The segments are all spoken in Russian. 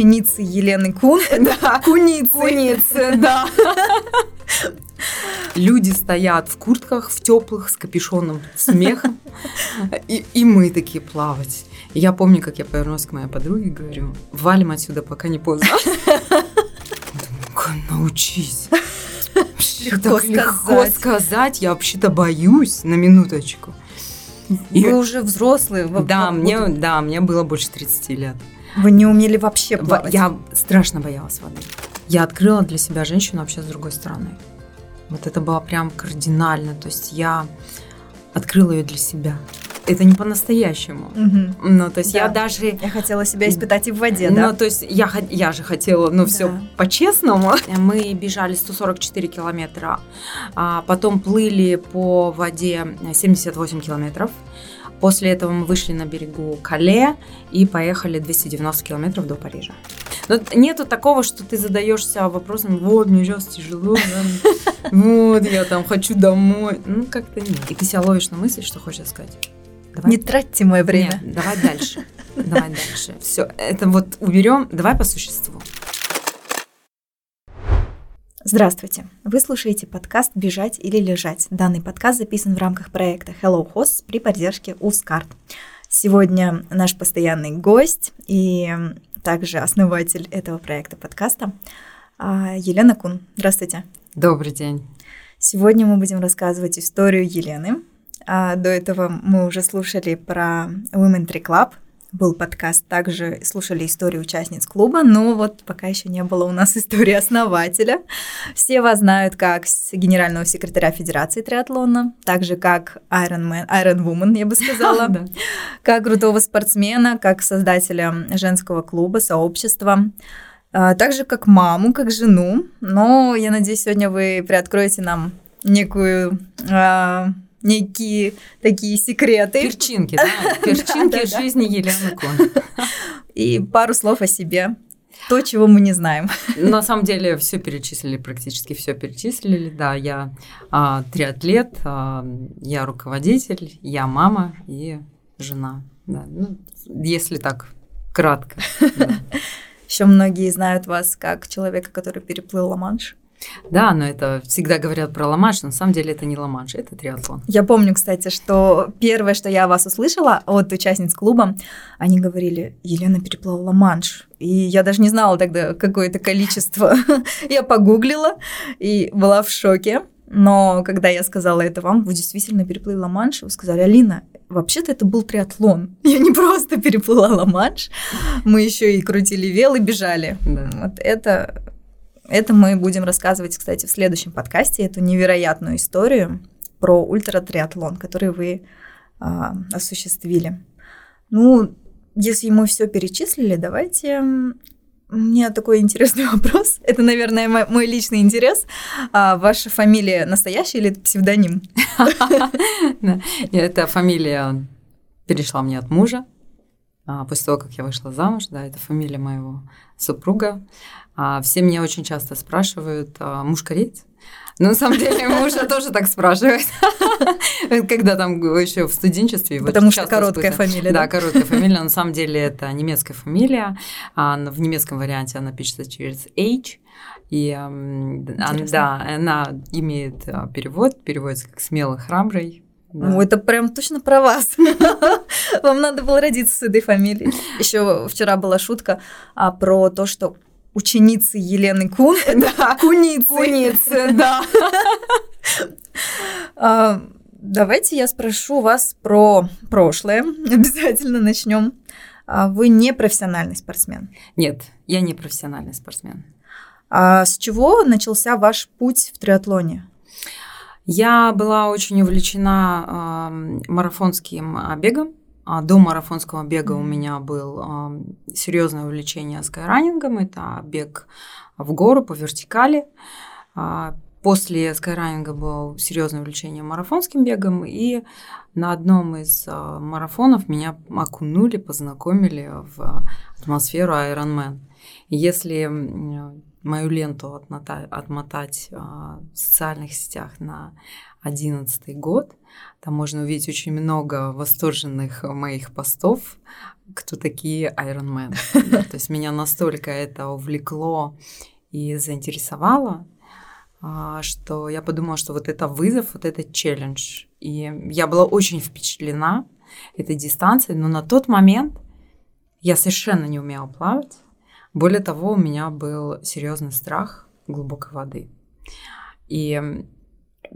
ученицы Елены Кун. Да. Куницы. Куницы, да. Люди стоят в куртках, в теплых, с капюшоном, с мехом. И, и мы такие плавать. И я помню, как я повернулась к моей подруге и говорю, валим отсюда, пока не поздно. Научись. Легко Так легко сказать. сказать. Я вообще-то боюсь на минуточку. И- Вы уже взрослые. Да, мне, да, мне было больше 30 лет. Вы не умели вообще Во- плавать. Я страшно боялась воды. Я открыла для себя женщину вообще с другой стороны. Вот это было прям кардинально. То есть я открыла ее для себя. Это не по-настоящему. Мгм. Ну, то есть Да. я даже... Я хотела себя испытать и в воде, Ну, да? то есть я, я же хотела, ну, все Да. по-честному. Мы бежали 144 километра, а потом плыли по воде 78 километров. После этого мы вышли на берегу Кале и поехали 290 километров до Парижа. Но нету такого, что ты задаешься вопросом, вот, мне сейчас тяжело, вот, я там хочу домой. Ну, как-то нет. И ты себя ловишь на мысли, что хочешь сказать. Давай Не тратьте мое время. нет, давай дальше. Давай дальше. Все, это вот уберем. Давай по существу. Здравствуйте! Вы слушаете подкаст «Бежать или лежать». Данный подкаст записан в рамках проекта Hello Host при поддержке Ускарт. Сегодня наш постоянный гость и также основатель этого проекта подкаста а, Елена Кун. Здравствуйте! Добрый день. Сегодня мы будем рассказывать историю Елены. А, До этого мы уже слушали про Women Tree Club. Был подкаст, также слушали историю участниц клуба, но вот пока еще не было у нас истории основателя. Все вас знают как генерального секретаря Федерации триатлона, также как Iron Man, Iron Woman, я бы сказала, как крутого спортсмена, как создателя женского клуба, сообщества, а, также как маму, как жену. Но я надеюсь, сегодня вы приоткроете нам некую а, некие такие секреты Перчинки, да? Перчинки жизни Елены Кон. и пару слов о себе. То, чего мы не знаем. На самом деле все перечислили, практически все перечислили. Да, я а, триатлет, а, я руководитель, я мама и жена. Да, ну, если так кратко. да. Еще многие знают вас как человека, который переплыл Ла-Манш. Да, но это всегда говорят про ламанш, на самом деле это не ламанш, это триатлон. Я помню, кстати, что первое, что я вас услышала от участниц клуба, они говорили, Елена переплыла Ла-Манш. И я даже не знала тогда какое-то количество. Я погуглила и была в шоке. Но когда я сказала это вам, вы действительно переплыли Ла-Манш, вы сказали, Алина, вообще-то это был триатлон. Я не просто переплыла Ла-Манш, мы еще и крутили вел и бежали. Да. Вот это, это мы будем рассказывать, кстати, в следующем подкасте, эту невероятную историю про ультратриатлон, который вы а, осуществили. Ну, если мы все перечислили, давайте... У меня такой интересный вопрос. Это, наверное, мой, мой личный интерес. А ваша фамилия настоящая или это псевдоним? Эта фамилия перешла мне от мужа. а, После того, как я вышла замуж, да, это фамилия моего супруга. А, Все меня очень часто спрашивают, а, муж кореец? Но на самом деле мужа тоже так спрашивают. Когда там еще в студенчестве. Потому что короткая фамилия, Да, короткая фамилия. На самом деле это немецкая фамилия. а, В немецком варианте она пишется через H. И Интересно. да, она имеет а, перевод, переводится как смелый, храбрый. Да. Ну, это прям точно про вас. Вам надо было родиться с этой фамилией. Еще вчера была шутка а, про то, что ученицы Елены Кун, Да, куницы. куницы, да. А, Давайте я спрошу вас про прошлое. Обязательно начнем. А, Вы не профессиональный спортсмен. Нет, я не профессиональный спортсмен. А с чего начался ваш путь в триатлоне? Я была очень увлечена марафонским бегом. А До марафонского бега у меня был серьезное увлечение скайранингом. Это бег в гору по вертикали. А, После скайранинга было серьезное увлечение марафонским бегом, и на одном из а, марафонов меня окунули, познакомили в атмосферу Ironman. Если мою ленту отмота- отмотать а, в социальных сетях на 2011 год. Там можно увидеть очень много восторженных моих постов, кто такие Iron Man. То есть меня настолько это увлекло и заинтересовало, а, что я подумала, что вот это вызов, вот это челлендж. И я была очень впечатлена этой дистанцией, но на тот момент я совершенно не умела плавать. Более того, у меня был серьезный страх глубокой воды. И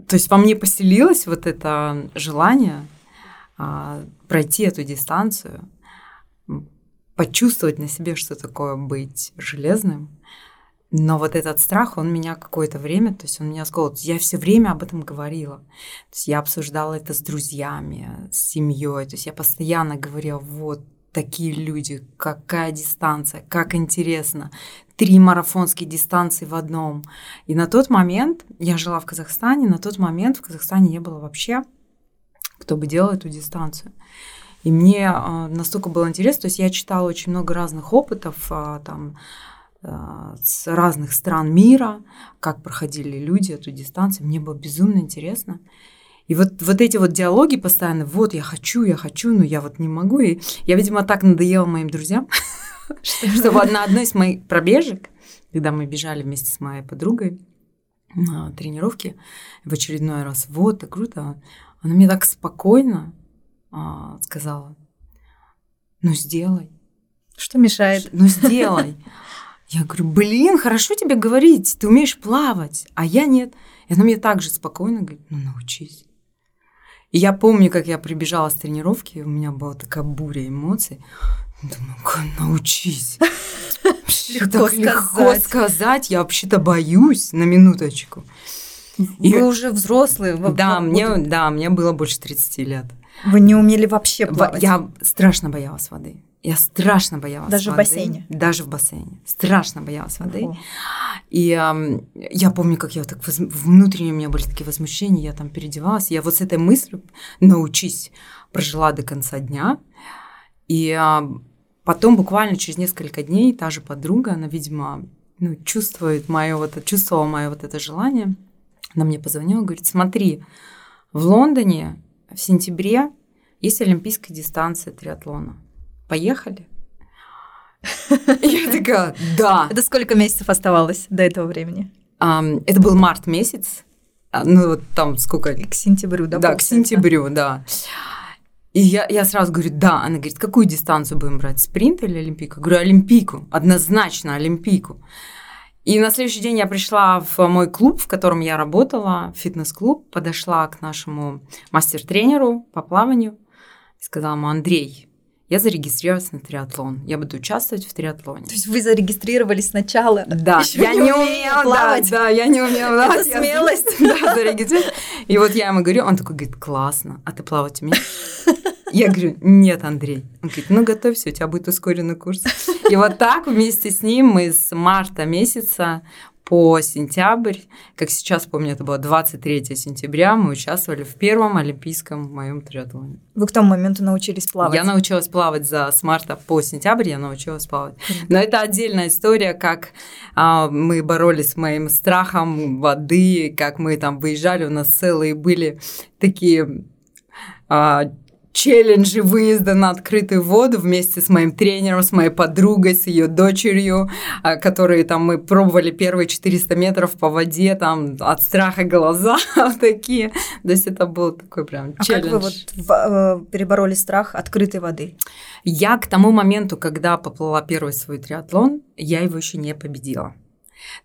то есть во мне поселилось вот это желание а, пройти эту дистанцию, почувствовать на себе, что такое быть железным. Но вот этот страх, он меня какое-то время, то есть он меня сковывал. Я все время об этом говорила. То есть я обсуждала это с друзьями, с семьей. То есть я постоянно говорила, вот такие люди, какая дистанция, как интересно. Три марафонские дистанции в одном. И на тот момент, я жила в Казахстане, на тот момент в Казахстане не было вообще, кто бы делал эту дистанцию. И мне э, настолько было интересно, то есть я читала очень много разных опытов, э, там, э, с разных стран мира, как проходили люди эту дистанцию. Мне было безумно интересно. И вот, вот эти вот диалоги постоянно, вот я хочу, я хочу, но я вот не могу. И я, видимо, так надоела моим друзьям, что на одной из моих пробежек, когда мы бежали вместе с моей подругой на тренировке, в очередной раз, вот, так круто, она мне так спокойно а, сказала, ну сделай. Что мешает? Ну сделай. Я говорю, блин, хорошо тебе говорить, ты умеешь плавать, а я нет. И она мне также спокойно говорит, ну научись. И я помню, как я прибежала с тренировки, у меня была такая буря эмоций. Думаю, научись. Легко, так легко сказать. Я вообще-то боюсь на минуточку. Вы и... уже взрослые. Да, мне, да, мне было больше 30 лет. Вы не умели вообще плавать? Я страшно боялась воды. Я страшно боялась Даже воды. в бассейне? Даже в бассейне. Страшно боялась воды. Ого. И э, я помню, как я так воз... внутренне у меня были такие возмущения, я там переодевалась. Я вот с этой мыслью «научись» прожила до конца дня. И э, потом буквально через несколько дней та же подруга, она, видимо, ну, чувствует мое вот, чувствовала мое вот это желание. Она мне позвонила, говорит, смотри, в Лондоне в сентябре есть олимпийская дистанция триатлона поехали? Я такая, да. Это сколько месяцев оставалось до этого времени? Это был март месяц. А, ну, вот там сколько? К сентябрю, да? Да, к сентябрю, да. И я, я сразу говорю, да. Она говорит, какую дистанцию будем брать, спринт или олимпийку? Я говорю, олимпийку, однозначно олимпийку. И на следующий день я пришла в мой клуб, в котором я работала, фитнес-клуб, подошла к нашему мастер-тренеру по плаванию и сказала ему, Андрей, я зарегистрировалась на триатлон. Я буду участвовать в триатлоне. То есть вы зарегистрировались сначала? Да, я не, умела плавать. Да, да, я не умела плавать. Это смелость. Да, зарегистрировалась. И вот я ему говорю, он такой говорит, классно, а ты плавать умеешь? Я говорю, нет, Андрей. Он говорит, ну готовься, у тебя будет ускоренный курс. И вот так вместе с ним мы с марта месяца по сентябрь, как сейчас помню, это было 23 сентября, мы участвовали в первом олимпийском моем триатлоне. Вы к тому моменту научились плавать? Я научилась плавать за с марта по сентябрь, я научилась плавать. Но это отдельная история, как а, мы боролись с моим страхом воды, как мы там выезжали, у нас целые были такие а, челленджи выезда на открытую воду вместе с моим тренером, с моей подругой, с ее дочерью, а, которые там мы пробовали первые 400 метров по воде, там от страха глаза такие. То есть это был такой прям челлендж. А как вы вот э, перебороли страх открытой воды? Я к тому моменту, когда поплыла первый свой триатлон, я его еще не победила.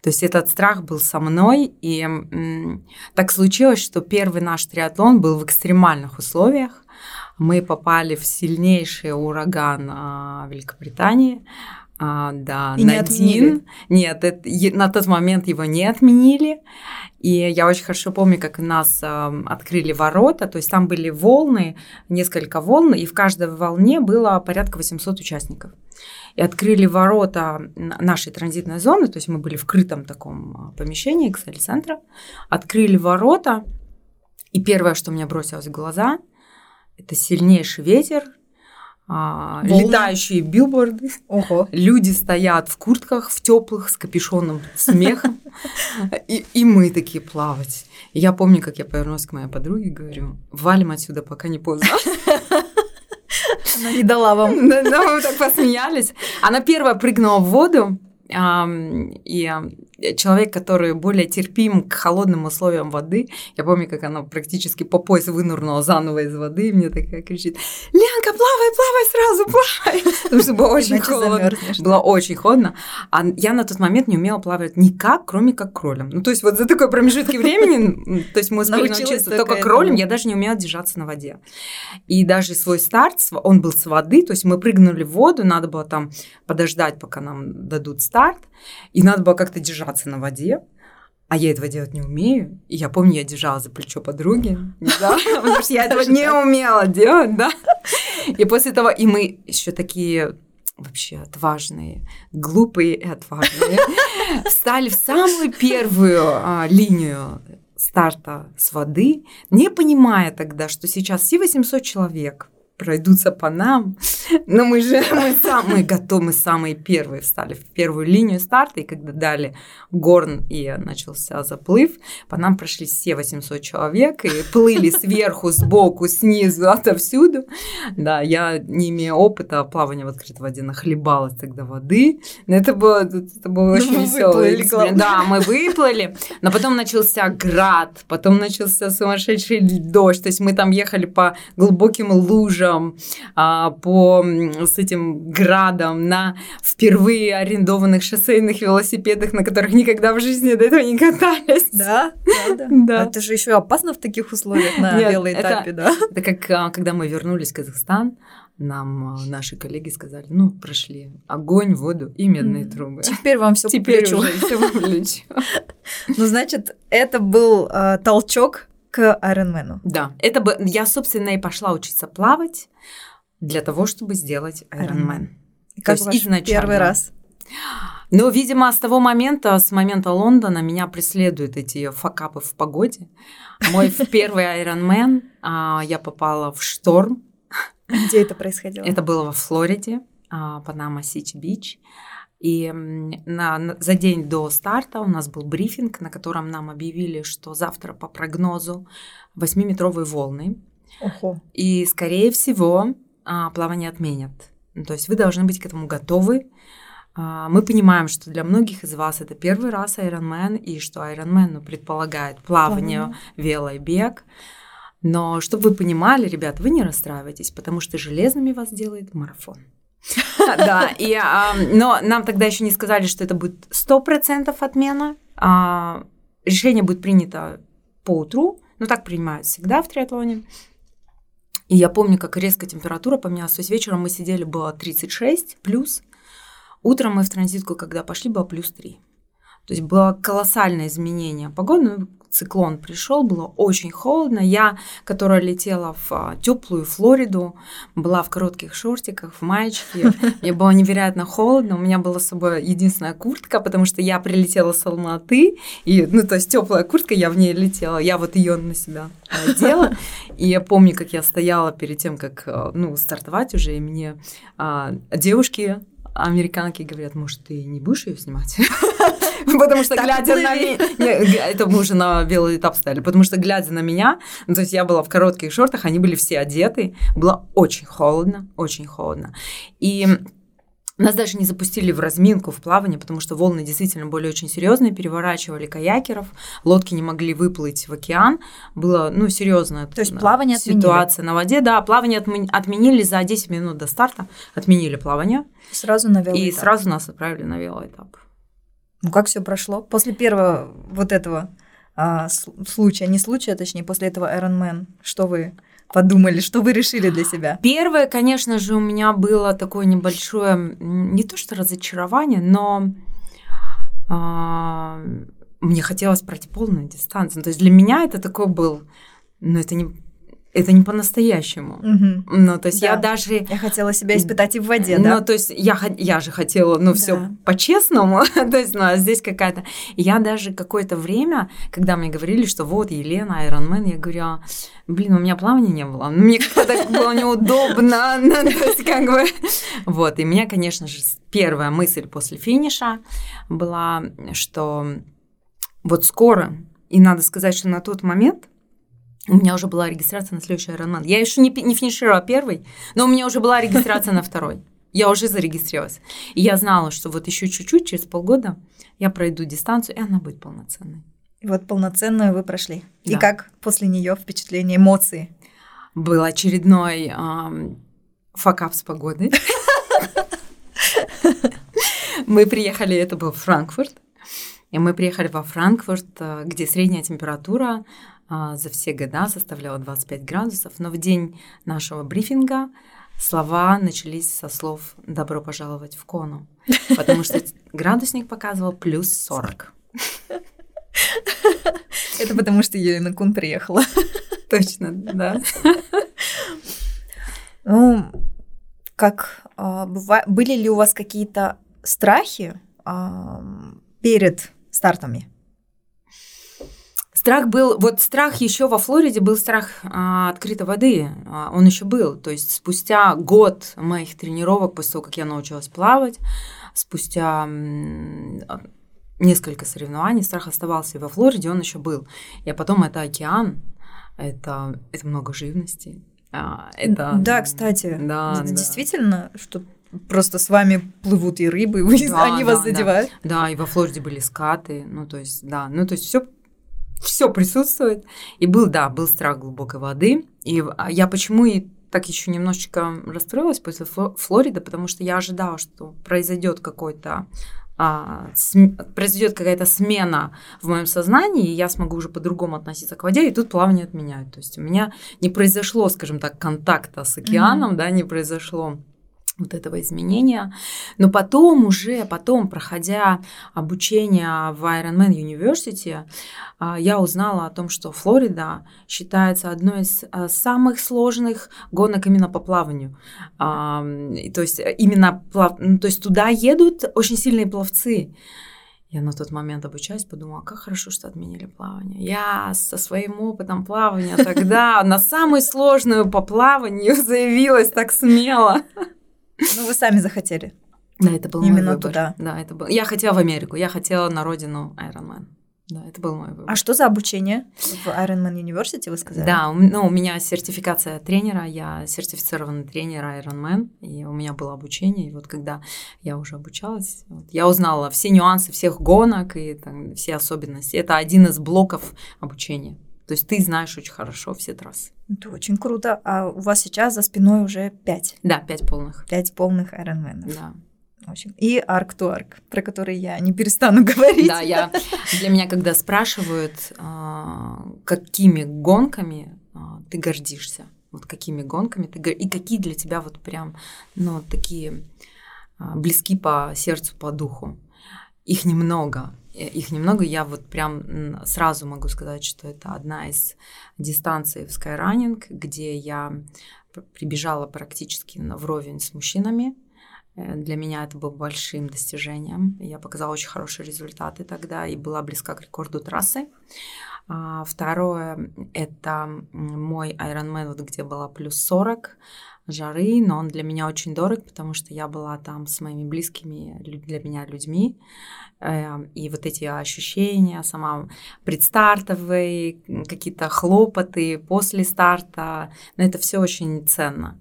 То есть этот страх был со мной, и м, так случилось, что первый наш триатлон был в экстремальных условиях мы попали в сильнейший ураган а, Великобритании. А, да, и не отменили? Нет, это, на тот момент его не отменили. И я очень хорошо помню, как нас э, открыли ворота, то есть там были волны, несколько волн, и в каждой волне было порядка 800 участников. И открыли ворота нашей транзитной зоны, то есть мы были в крытом таком помещении Excel-центра, открыли ворота, и первое, что мне бросилось в глаза – это сильнейший ветер, а, летающие билборды. Ого. Люди стоят в куртках, в теплых, с капюшоном, с мехом. И, и мы такие плавать. И я помню, как я повернулась к моей подруге и говорю, валим отсюда, пока не поздно. Она не дала вам. Да, мы так посмеялись. Она первая прыгнула в воду, и человек, который более терпим к холодным условиям воды, я помню, как она практически по пояс вынырнула заново из воды, и мне такая кричит, Ленка, плавай, плавай сразу, плавай, потому что было очень холодно. Было очень холодно, а я на тот момент не умела плавать никак, кроме как кролем. Ну, то есть вот за такой промежутки времени, то есть мы успели научиться только кролем, я даже не умела держаться на воде. И даже свой старт, он был с воды, то есть мы прыгнули в воду, надо было там подождать, пока нам дадут старт, и надо было как-то держаться на воде. А я этого делать не умею. И я помню, я держала за плечо подруги, да, потому что я этого не умела делать, да. И после того, и мы еще такие вообще отважные, глупые и отважные, встали в самую первую а, линию старта с воды, не понимая тогда, что сейчас все 800 человек пройдутся по нам, но мы же мы, сам, мы готовы, мы самые первые встали в первую линию старта, и когда дали горн и начался заплыв, по нам прошли все 800 человек и плыли сверху, сбоку, снизу, отовсюду. Да, я, не имея опыта плавания в открытой воде, нахлебалась тогда воды. Но это было, это было Ну, очень выплыли, главное. Да, мы выплыли, но потом начался град, потом начался сумасшедший дождь. То есть мы там ехали по глубоким лужам, а, по с этим градом на впервые арендованных шоссейных велосипедах, на которых никогда в жизни до этого не катались. Да, правда. Да. Это же еще опасно в таких условиях на Нет, велоэтапе, да? Это как а, когда мы вернулись в Казахстан, нам а, наши коллеги сказали, ну, прошли огонь, воду и медные трубы. Теперь вам все Теперь плечу. уже все по плечу. Ну, значит, это был э, толчок к Ironman. Да, это бы я, собственно, и пошла учиться плавать для того, чтобы сделать Ironman. Как есть ваш изначально. первый раз? Но, видимо, с того момента, с момента Лондона, меня преследуют эти факапы в погоде. Мой в первый Ironman а, я попала в шторм. Где это происходило? Это было во Флориде, а, Панама Сити Бич. И на- на- за день до старта у нас был брифинг, на котором нам объявили, что завтра по прогнозу 8-метровые волны. Ого. И, скорее всего, а, плавание отменят. Ну, То есть вы должны быть к этому готовы. А, Мы понимаем, что для многих из вас это первый раз Ironman, и что Ironman ну, предполагает плавание, Плавание. вело и бег. Но чтобы вы понимали, ребят, вы не расстраивайтесь, потому что железными вас делает марафон. Да, и, но нам тогда еще не сказали, что это будет 100% отмена. А, Решение будет принято по утру, но так принимают всегда в триатлоне. И я помню, как резко температура поменялась. То есть вечером мы сидели, было 36 плюс. Утром мы в транзитку, когда пошли, было плюс 3. То есть было колоссальное изменение погоды. Ну, Циклон пришел, было очень холодно. Я, которая летела в теплую Флориду, была в коротких шортиках, в маечке. Мне было невероятно холодно. У меня была с собой единственная куртка, потому что я прилетела с Алматы. И, ну, то есть теплая куртка, я в ней летела. Я вот ее на себя надела. И я помню, как я стояла перед тем, как э, ну, стартовать уже, и мне а, девушки американки говорят, может, ты не будешь ее снимать? Потому что, глядя на меня... Это мы уже на белый этап стали. Потому что, глядя на меня, ну, то есть я была в коротких шортах, они были все одеты. Было очень холодно, очень холодно. И нас даже не запустили в разминку, в плавание, потому что волны действительно были очень серьезные, переворачивали каякеров, лодки не могли выплыть в океан. Было, ну, серьезная То есть плавание отменили? ситуация на воде. Да, плавание отмен- отменили за 10 минут до старта, отменили плавание, Сразу на и велоэтап. сразу нас отправили на велоэтап. Ну, как все прошло? После первого вот этого а, случая, не случая, точнее, после этого Ironman, что вы подумали, что вы решили для себя? Первое, конечно же, у меня было такое небольшое, не то что разочарование, но а, мне хотелось пройти полную дистанцию. То есть для меня это такой был, ну это не, это не по-настоящему. Мгм. Ну, то есть я Да. даже... Я хотела себя испытать и в воде, Ну, да? то есть я, я же хотела, ну, все Да. по-честному, то есть, ну, а здесь какая-то... Я даже какое-то время, когда мне говорили, что вот, Елена, Айронмен, я говорю, «А, блин, у меня плавания не было, ну, мне как-то так было неудобно, ну, то есть, как бы... Вот, и меня, конечно же, первая мысль после финиша была, что вот скоро, и надо сказать, что на тот момент у меня уже была регистрация на следующий Ironman. Я еще не, не финишировала первый, но у меня уже была регистрация на второй. Я уже зарегистрировалась. И я знала, что вот еще чуть-чуть, через полгода, я пройду дистанцию, и она будет полноценной. И вот полноценную вы прошли. И Да. как после нее впечатление, эмоции? Был очередной ам, факап с погодой. Мы приехали, это был Франкфурт. И мы приехали во Франкфурт, э, где средняя температура за все года составляла 25 градусов. Но в день нашего брифинга слова начались со слов «добро пожаловать в Кону», потому что градусник показывал плюс 40. Это потому, что Елена Кун приехала. Точно, да. Ну, как а, были ли у вас какие-то страхи а, перед стартами? Страх был, вот страх еще во Флориде был страх а, открытой воды, А, он еще был. То есть спустя год моих тренировок, после того, как я научилась плавать, спустя а, несколько соревнований, страх оставался и во Флориде, он еще был. И потом это океан, это, это много живности. а, это, Да, кстати, да, да. действительно, что просто с вами плывут и рыбы, и вы- Да, они вас да, да. задевают. Да, и во Флориде были скаты, ну то есть, да, ну то есть все все присутствует. И был, да, был страх глубокой воды. И а, я почему и так еще немножечко расстроилась после Фло- Флориды, потому что я ожидала, что произойдет какой-то а, см- произойдет какая-то смена в моем сознании, и я смогу уже по-другому относиться к воде, и тут плавание отменяют. То есть у меня не произошло, скажем так, контакта с океаном, да, не произошло вот этого изменения. Но потом уже, потом, проходя обучение в Ironman University, а, я узнала о том, что Флорида считается одной из а, самых сложных гонок именно по плаванию. А, То есть именно плав- ну, то есть туда едут очень сильные пловцы. Я на тот момент обучаюсь, подумала, как хорошо, что отменили плавание. Я со своим опытом плавания тогда на самую сложную по плаванию заявилась так смело. Ну, вы сами захотели. Да, это был Именно мой выбор. туда. Да, это был. Я хотела в Америку, я хотела на родину Ironman. Да, это был мой выбор. А что за обучение в Ironman University, вы сказали? Да, ну, у меня сертификация тренера, я сертифицированный тренер Ironman, и у меня было обучение, и вот когда я уже обучалась, вот, я узнала все нюансы всех гонок и там, все особенности. Это один из блоков обучения. То есть ты знаешь очень хорошо все трассы. Это очень круто. А у вас сейчас за спиной уже пять. Да, пять полных. Пять полных Ironman. Да. Очень. И арк ту арк, про который я не перестану говорить. Да, я для меня, когда спрашивают, а, какими гонками а, ты гордишься, вот какими гонками ты и какие для тебя вот прям, ну такие а, близки по сердцу, по духу. Их немного. Их немного. Я вот прям сразу могу сказать, что это одна из дистанций в Skyrunning, где я прибежала практически вровень с мужчинами. Э, Для меня это было большим достижением. Я показала очень хорошие результаты тогда и была близка к рекорду трассы. А Второе – это мой Ironman, вот где была плюс 40 жары, но он для меня очень дорог, потому что я была там с моими близкими для меня людьми. Э, И вот эти ощущения, сама предстартовые, какие-то хлопоты после старта, но это все очень ценно.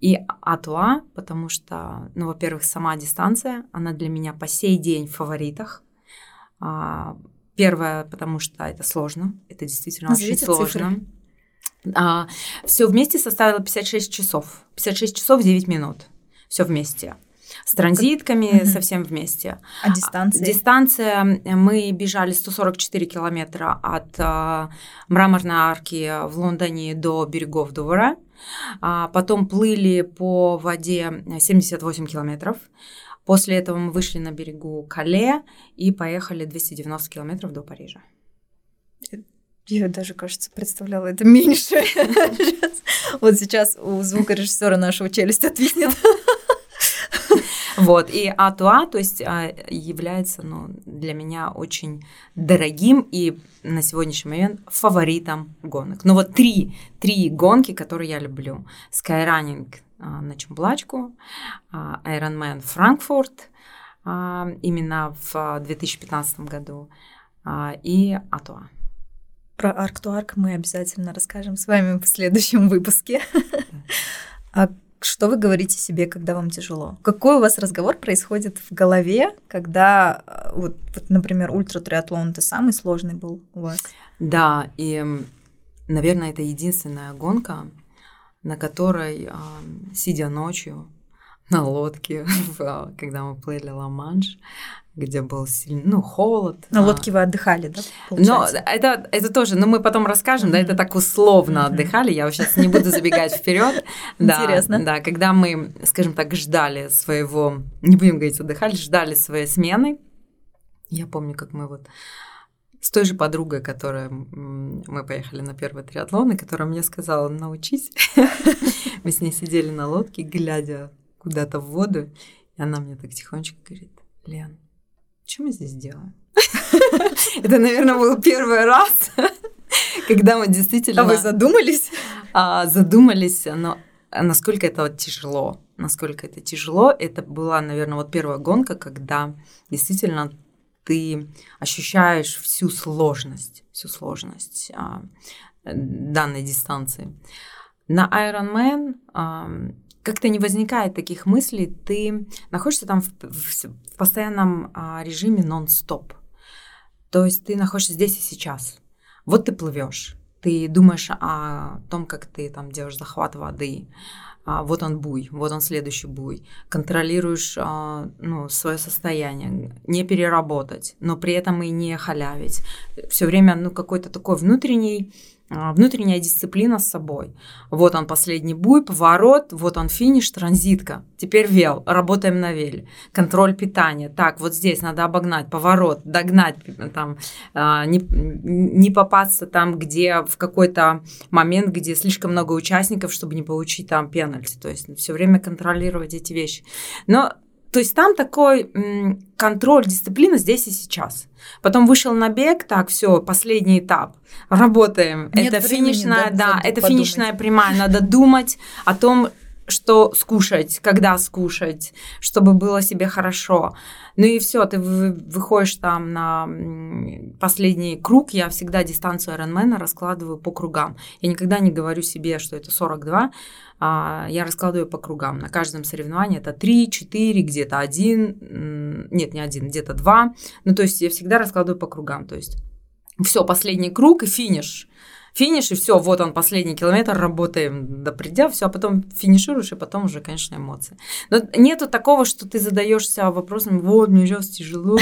И Атуа, потому что, ну, во-первых, сама дистанция, она для меня по сей день в фаворитах. А, Первое, потому что это сложно, это действительно Назовите очень сложно. Все вместе составило 56 часов. 56 часов 9 минут. Все вместе. С транзитками, Мгм. совсем вместе. А дистанция? Дистанция, э, мы бежали 144 километра от а, Мраморной арки в Лондоне до берегов Дувра. А, Потом плыли по воде 78 километров. После этого мы вышли на берегу Кале и поехали 290 километров до Парижа. Я даже, кажется, представляла это меньше. Вот сейчас у звукорежиссера нашего челюсть отвиснет. Вот, и А2, то есть а, является ну, для меня очень дорогим и на сегодняшний момент фаворитом гонок. Ну вот три, три гонки, которые я люблю. Skyrunning а, на Чумблачку, а, Ironman Франкфурт именно в 2015 году и Атуа. Про Арктуарк мы обязательно расскажем с вами в следующем выпуске. А что вы говорите себе, когда вам тяжело? Какой у вас разговор происходит в голове, когда, э, вот, вот например, ультратриатлон это самый сложный был у вас? Да, и, наверное, это единственная гонка, на которой, сидя ночью на лодке, когда мы плыли Ла-Манш, где был сильный, ну, холод. На а. лодке вы отдыхали, да? Но это, это тоже, ну, мы потом расскажем, mm-hmm. да, это так условно mm-hmm. отдыхали, я сейчас не буду забегать вперед. Интересно. Да, когда мы, скажем так, ждали своего, не будем говорить отдыхали, ждали своей смены. Я помню, как мы вот с той же подругой, которая мы поехали на первый триатлон, и которая мне сказала, научись. Мы с ней сидели на лодке, глядя куда-то в воду, и она мне так тихонечко говорит, Лен, что мы здесь делаем? Это, наверное, был первый раз, когда мы действительно... А вы задумались? А, задумались, но насколько это тяжело. Насколько это тяжело. Это была, наверное, вот первая гонка, когда действительно ты ощущаешь всю сложность, всю сложность а, данной дистанции. На Ironman а, как-то не возникает таких мыслей, ты находишься там в, в, в постоянном а, режиме нон-стоп. То есть ты находишься здесь и сейчас. Вот ты плывешь, ты думаешь о том, как ты там делаешь захват воды, а, вот он буй, вот он следующий буй, контролируешь а, ну, свое состояние, не переработать, но при этом и не халявить. Все время ну, какой-то такой внутренний внутренняя дисциплина с собой. Вот он последний буй, поворот, вот он финиш, транзитка. Теперь вел, работаем на веле. Контроль питания. Так, вот здесь надо обогнать, поворот, догнать, там, а, не, не попасться там, где в какой-то момент, где слишком много участников, чтобы не получить там пенальти. То есть все время контролировать эти вещи. Но то есть там такой м, контроль, дисциплина здесь и сейчас. Потом вышел на бег, так, все, последний этап, работаем. Нет это времени, финишная, да, да это подумать. финишная прямая. Надо думать о том, что скушать, когда скушать, чтобы было себе хорошо. Ну и все, ты выходишь там на последний круг. Я всегда дистанцию Ironman раскладываю по кругам. Я никогда не говорю себе, что это 42. А, я раскладываю по кругам. На каждом соревновании это 3, 4, где-то один, нет, не один, где-то два. Ну, то есть я всегда раскладываю по кругам. То есть все, последний круг и финиш финиш, и все, вот он, последний километр, работаем до предела, все, а потом финишируешь, и потом уже, конечно, эмоции. Но нету такого, что ты задаешься вопросом, вот, мне сейчас тяжело,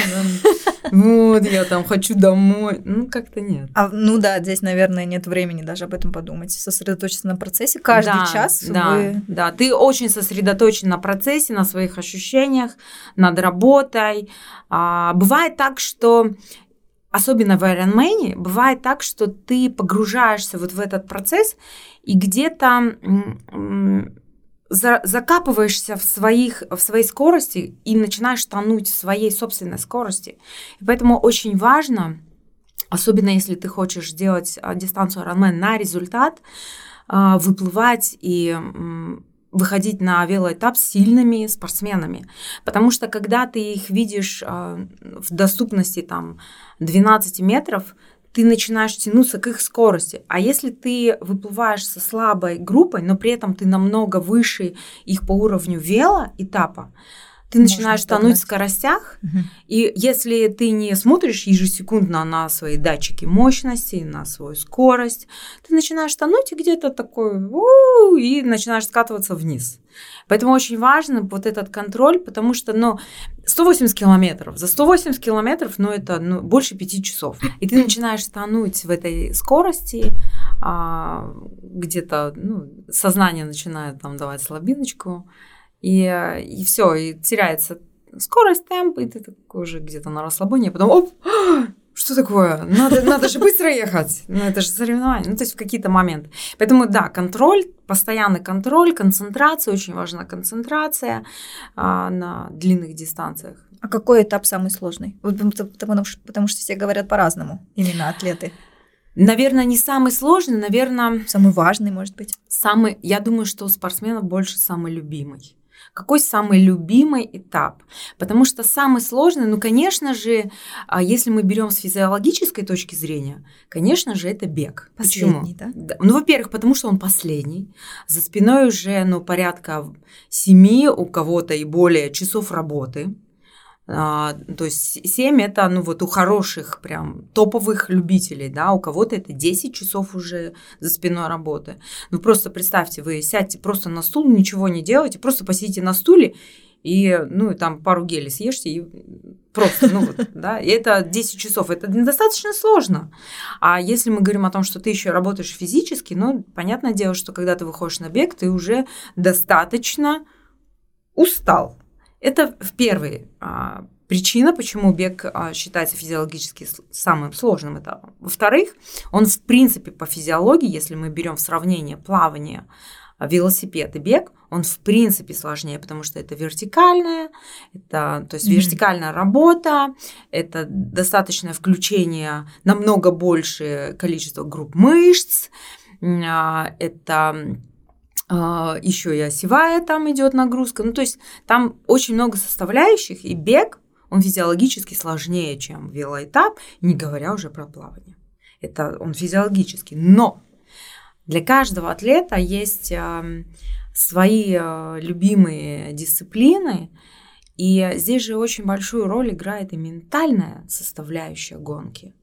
вот, я там хочу домой. Ну, как-то нет. А, ну да, здесь, наверное, нет времени даже об этом подумать. Сосредоточиться на процессе каждый да, час. Да, вы... да, ты очень сосредоточен на процессе, на своих ощущениях, над работой. А, бывает так, что особенно в Ironman, бывает так, что ты погружаешься вот в этот процесс и где-то за, закапываешься в, своих, в своей скорости и начинаешь тонуть в своей собственной скорости. И поэтому очень важно, особенно если ты хочешь сделать а, дистанцию Ironman на результат, а, выплывать и выходить на велоэтап сильными спортсменами. Потому что когда ты их видишь э, в доступности там 12 метров, ты начинаешь тянуться к их скорости. А если ты выплываешь со слабой группой, но при этом ты намного выше их по уровню велоэтапа, ты Можно начинаешь тонуть в скоростях, угу. и если ты не смотришь ежесекундно на свои датчики мощности, на свою скорость, ты начинаешь тонуть и где-то такой и начинаешь скатываться вниз. Поэтому очень важно вот этот контроль, потому что, ну, 180 километров, за 180 километров, ну, это ну, больше 5 часов. И ты начинаешь тонуть в этой скорости, а, где-то, ну, сознание начинает там давать слабиночку, и, э, и все, и теряется скорость, темп, и ты такой уже где-то на расслабоне, а потом оп, что такое? Надо, надо же быстро ехать. Ну, это же соревнование. Ну, то есть в какие-то моменты. Поэтому, да, контроль, постоянный контроль, концентрация, очень важна концентрация а, на длинных дистанциях. А какой этап самый сложный? Вот потому, что, потому что все говорят по-разному, именно атлеты. Наверное, не самый сложный, наверное... Самый важный, может быть. Самый, я думаю, что у спортсменов больше самый любимый. Какой самый любимый этап? Потому что самый сложный, ну, конечно же, а, если мы берем с физиологической точки зрения, конечно же, это бег. Последний, Почему? да? Ну, во-первых, потому что он последний. За спиной уже, ну, порядка семи у кого-то и более часов работы. А, то есть 7 это, ну вот у хороших прям топовых любителей, да, у кого-то это 10 часов уже за спиной работы. Ну просто представьте, вы сядьте просто на стул, ничего не делайте, просто посидите на стуле и, ну, и там пару гелей съешьте и просто, ну вот, да, и это 10 часов, это достаточно сложно. А если мы говорим о том, что ты еще работаешь физически, ну, понятное дело, что когда ты выходишь на бег, ты уже достаточно устал, это в первый а, причина, почему бег а, считается физиологически самым сложным этапом. Во-вторых, он в принципе по физиологии, если мы берем в сравнение плавание, а, велосипед и бег, он в принципе сложнее, потому что это вертикальная, это, то есть mm-hmm. вертикальная работа, это достаточное включение намного больше количества групп мышц, это еще и осевая там идет нагрузка. Ну, то есть там очень много составляющих, и бег, он физиологически сложнее, чем велоэтап, не говоря уже про плавание. Это он физиологический. Но для каждого атлета есть свои а, любимые дисциплины, и здесь же очень большую роль играет и ментальная составляющая гонки.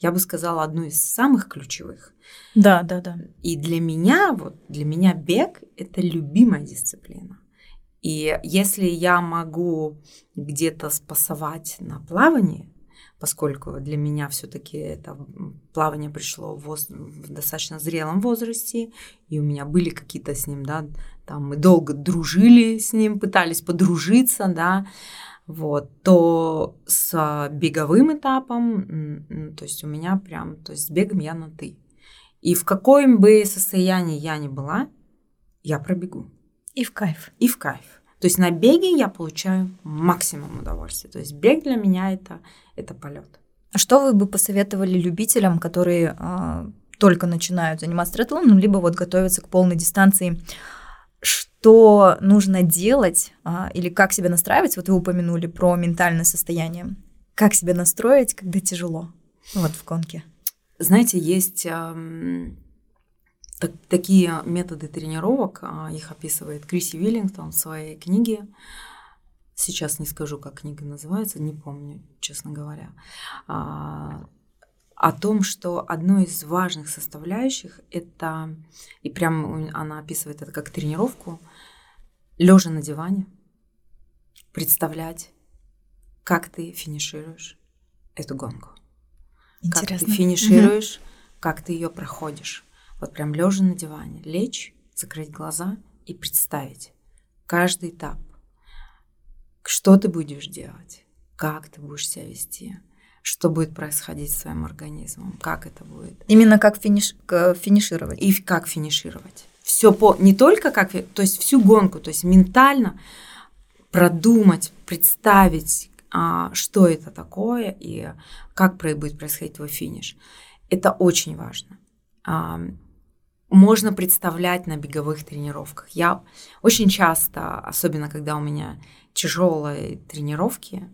Я бы сказала, одну из самых ключевых. Да, да, да. И для меня, вот для меня бег – это любимая дисциплина. И если я могу где-то спасовать на плавании, поскольку для меня все-таки это плавание пришло в, воз... в достаточно зрелом возрасте, и у меня были какие-то с ним, да, там мы долго дружили с ним, пытались подружиться, да, вот, то с беговым этапом, то есть у меня прям, то есть с бегом я на ты. И в каком бы состоянии я ни была, я пробегу. И в кайф. И в кайф. То есть на беге я получаю максимум удовольствия. То есть бег для меня это, это полет. А что вы бы посоветовали любителям, которые э, только начинают заниматься триатлоном, либо вот готовятся к полной дистанции? Что нужно делать э, или как себя настраивать? Вот вы упомянули про ментальное состояние. Как себя настроить, когда тяжело? Вот в конке. Знаете, есть так, такие методы тренировок, э, их описывает Криси Виллингтон в своей книге. Сейчас не скажу, как книга называется, не помню, честно говоря. О том, что одной из важных составляющих это, и прям она описывает это как тренировку, лежа на диване, представлять, как ты финишируешь эту гонку. Интересно. Как ты финишируешь, угу. как ты ее проходишь. Вот прям лежа на диване, лечь, закрыть глаза и представить каждый этап. Что ты будешь делать, как ты будешь себя вести, что будет происходить с своим организмом, как это будет. Именно как финиш, финишировать. И как финишировать. Все по не только как, то есть всю гонку, то есть ментально продумать, представить, а, что это такое и как будет происходить твой финиш. Это очень важно. А, можно представлять на беговых тренировках. Я очень часто, особенно когда у меня тяжелые тренировки,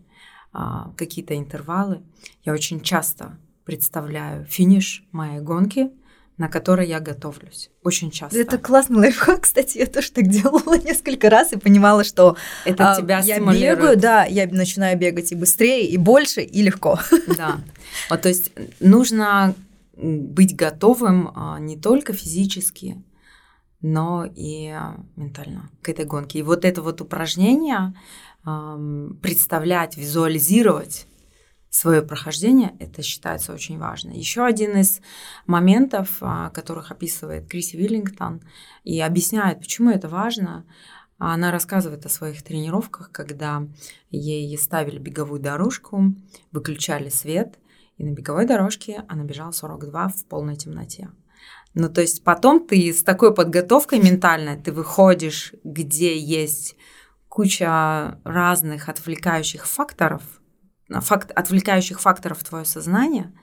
какие-то интервалы, я очень часто представляю финиш моей гонки – на которой я готовлюсь. Очень часто. Это классный лайфхак, кстати, я тоже так делала несколько раз и понимала, что это а, тебя я бегаю, да, я начинаю бегать и быстрее, и больше, и легко. Да. Вот, то есть нужно быть готовым а, не только физически, но и ментально к этой гонке. И вот это вот упражнение представлять, визуализировать свое прохождение, это считается очень важно. Еще один из моментов, а, которых описывает Криси Виллингтон и объясняет, почему это важно, она рассказывает о своих тренировках, когда ей ставили беговую дорожку, выключали свет, И на беговой дорожке она бежала 42 в полной темноте. Ну, то есть потом ты с такой подготовкой ментальной, ты выходишь, где есть куча разных отвлекающих факторов, факт, отвлекающих факторов в твое сознание,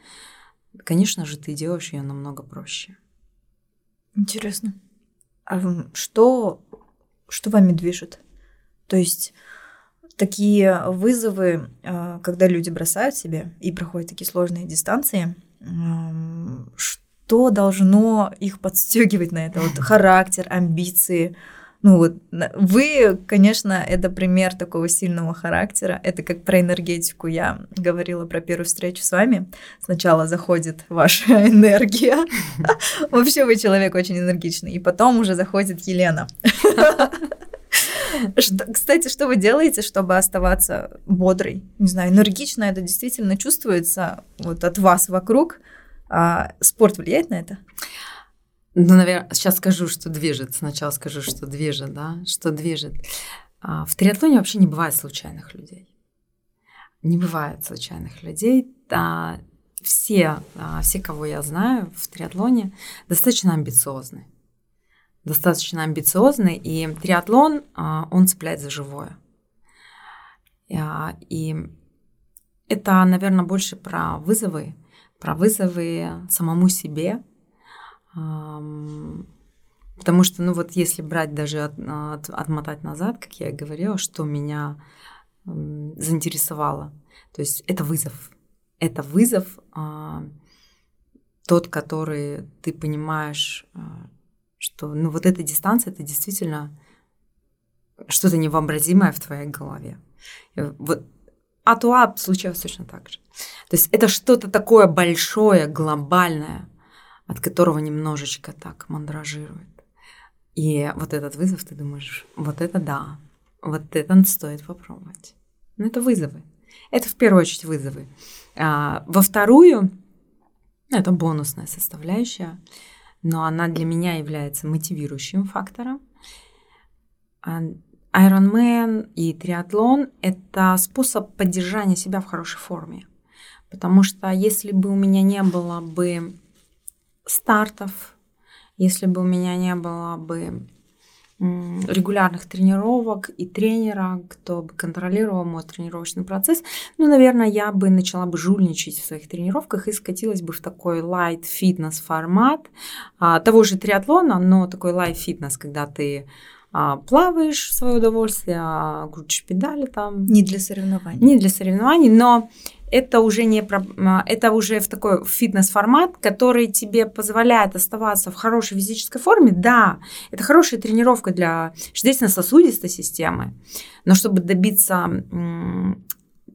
конечно же, ты делаешь ее намного проще. Интересно. А что, что вами движет? То есть такие вызовы, а, когда люди бросают себе и проходят такие сложные дистанции, что должно их подстегивать на это? Вот характер, амбиции. Ну вот вы, конечно, это пример такого сильного характера. Это как про энергетику я говорила про первую встречу с вами. Сначала заходит ваша энергия. Вообще вы человек очень энергичный. И потом уже заходит Елена. Что, кстати, что вы делаете, чтобы оставаться бодрой? Не знаю, энергично это действительно чувствуется вот от вас вокруг. А спорт влияет на это? Ну, наверное, сейчас скажу, что движет. Сначала скажу, что движет, да, что движет. А, в триатлоне вообще не бывает случайных людей. Не бывает случайных людей. Да, все, а, все, кого я знаю в триатлоне, достаточно амбициозны. Достаточно амбициозны, и триатлон, а, он цепляет за живое. И это, наверное, больше про вызовы, про вызовы самому себе, потому что, ну вот если брать даже, от, от, отмотать назад, как я и говорила, что меня заинтересовало, то есть это вызов, это вызов, а, тот, который ты понимаешь, а, что ну вот эта дистанция, это действительно что-то невообразимое в твоей голове. Вот а туап случилось точно так же. То есть это что-то такое большое, глобальное, от которого немножечко так мандражирует. И вот этот вызов, ты думаешь, вот это да, вот это стоит попробовать. Ну, это вызовы. Это в первую очередь вызовы. А, во вторую, это бонусная составляющая, но она для меня является мотивирующим фактором. Ironman и триатлон – это способ поддержания себя в хорошей форме. Потому что если бы у меня не было бы стартов, если бы у меня не было бы регулярных тренировок и тренера, кто бы контролировал мой тренировочный процесс, ну, наверное, я бы начала бы жульничать в своих тренировках и скатилась бы в такой light фитнес формат а, того же триатлона, но такой light фитнес, когда ты а, плаваешь в свое удовольствие, а, крутишь педали там. Не для соревнований. Не для соревнований, но это уже не а, это уже в такой фитнес-формат, который тебе позволяет оставаться в хорошей физической форме. Да, это хорошая тренировка для сердечно-сосудистой системы, но чтобы добиться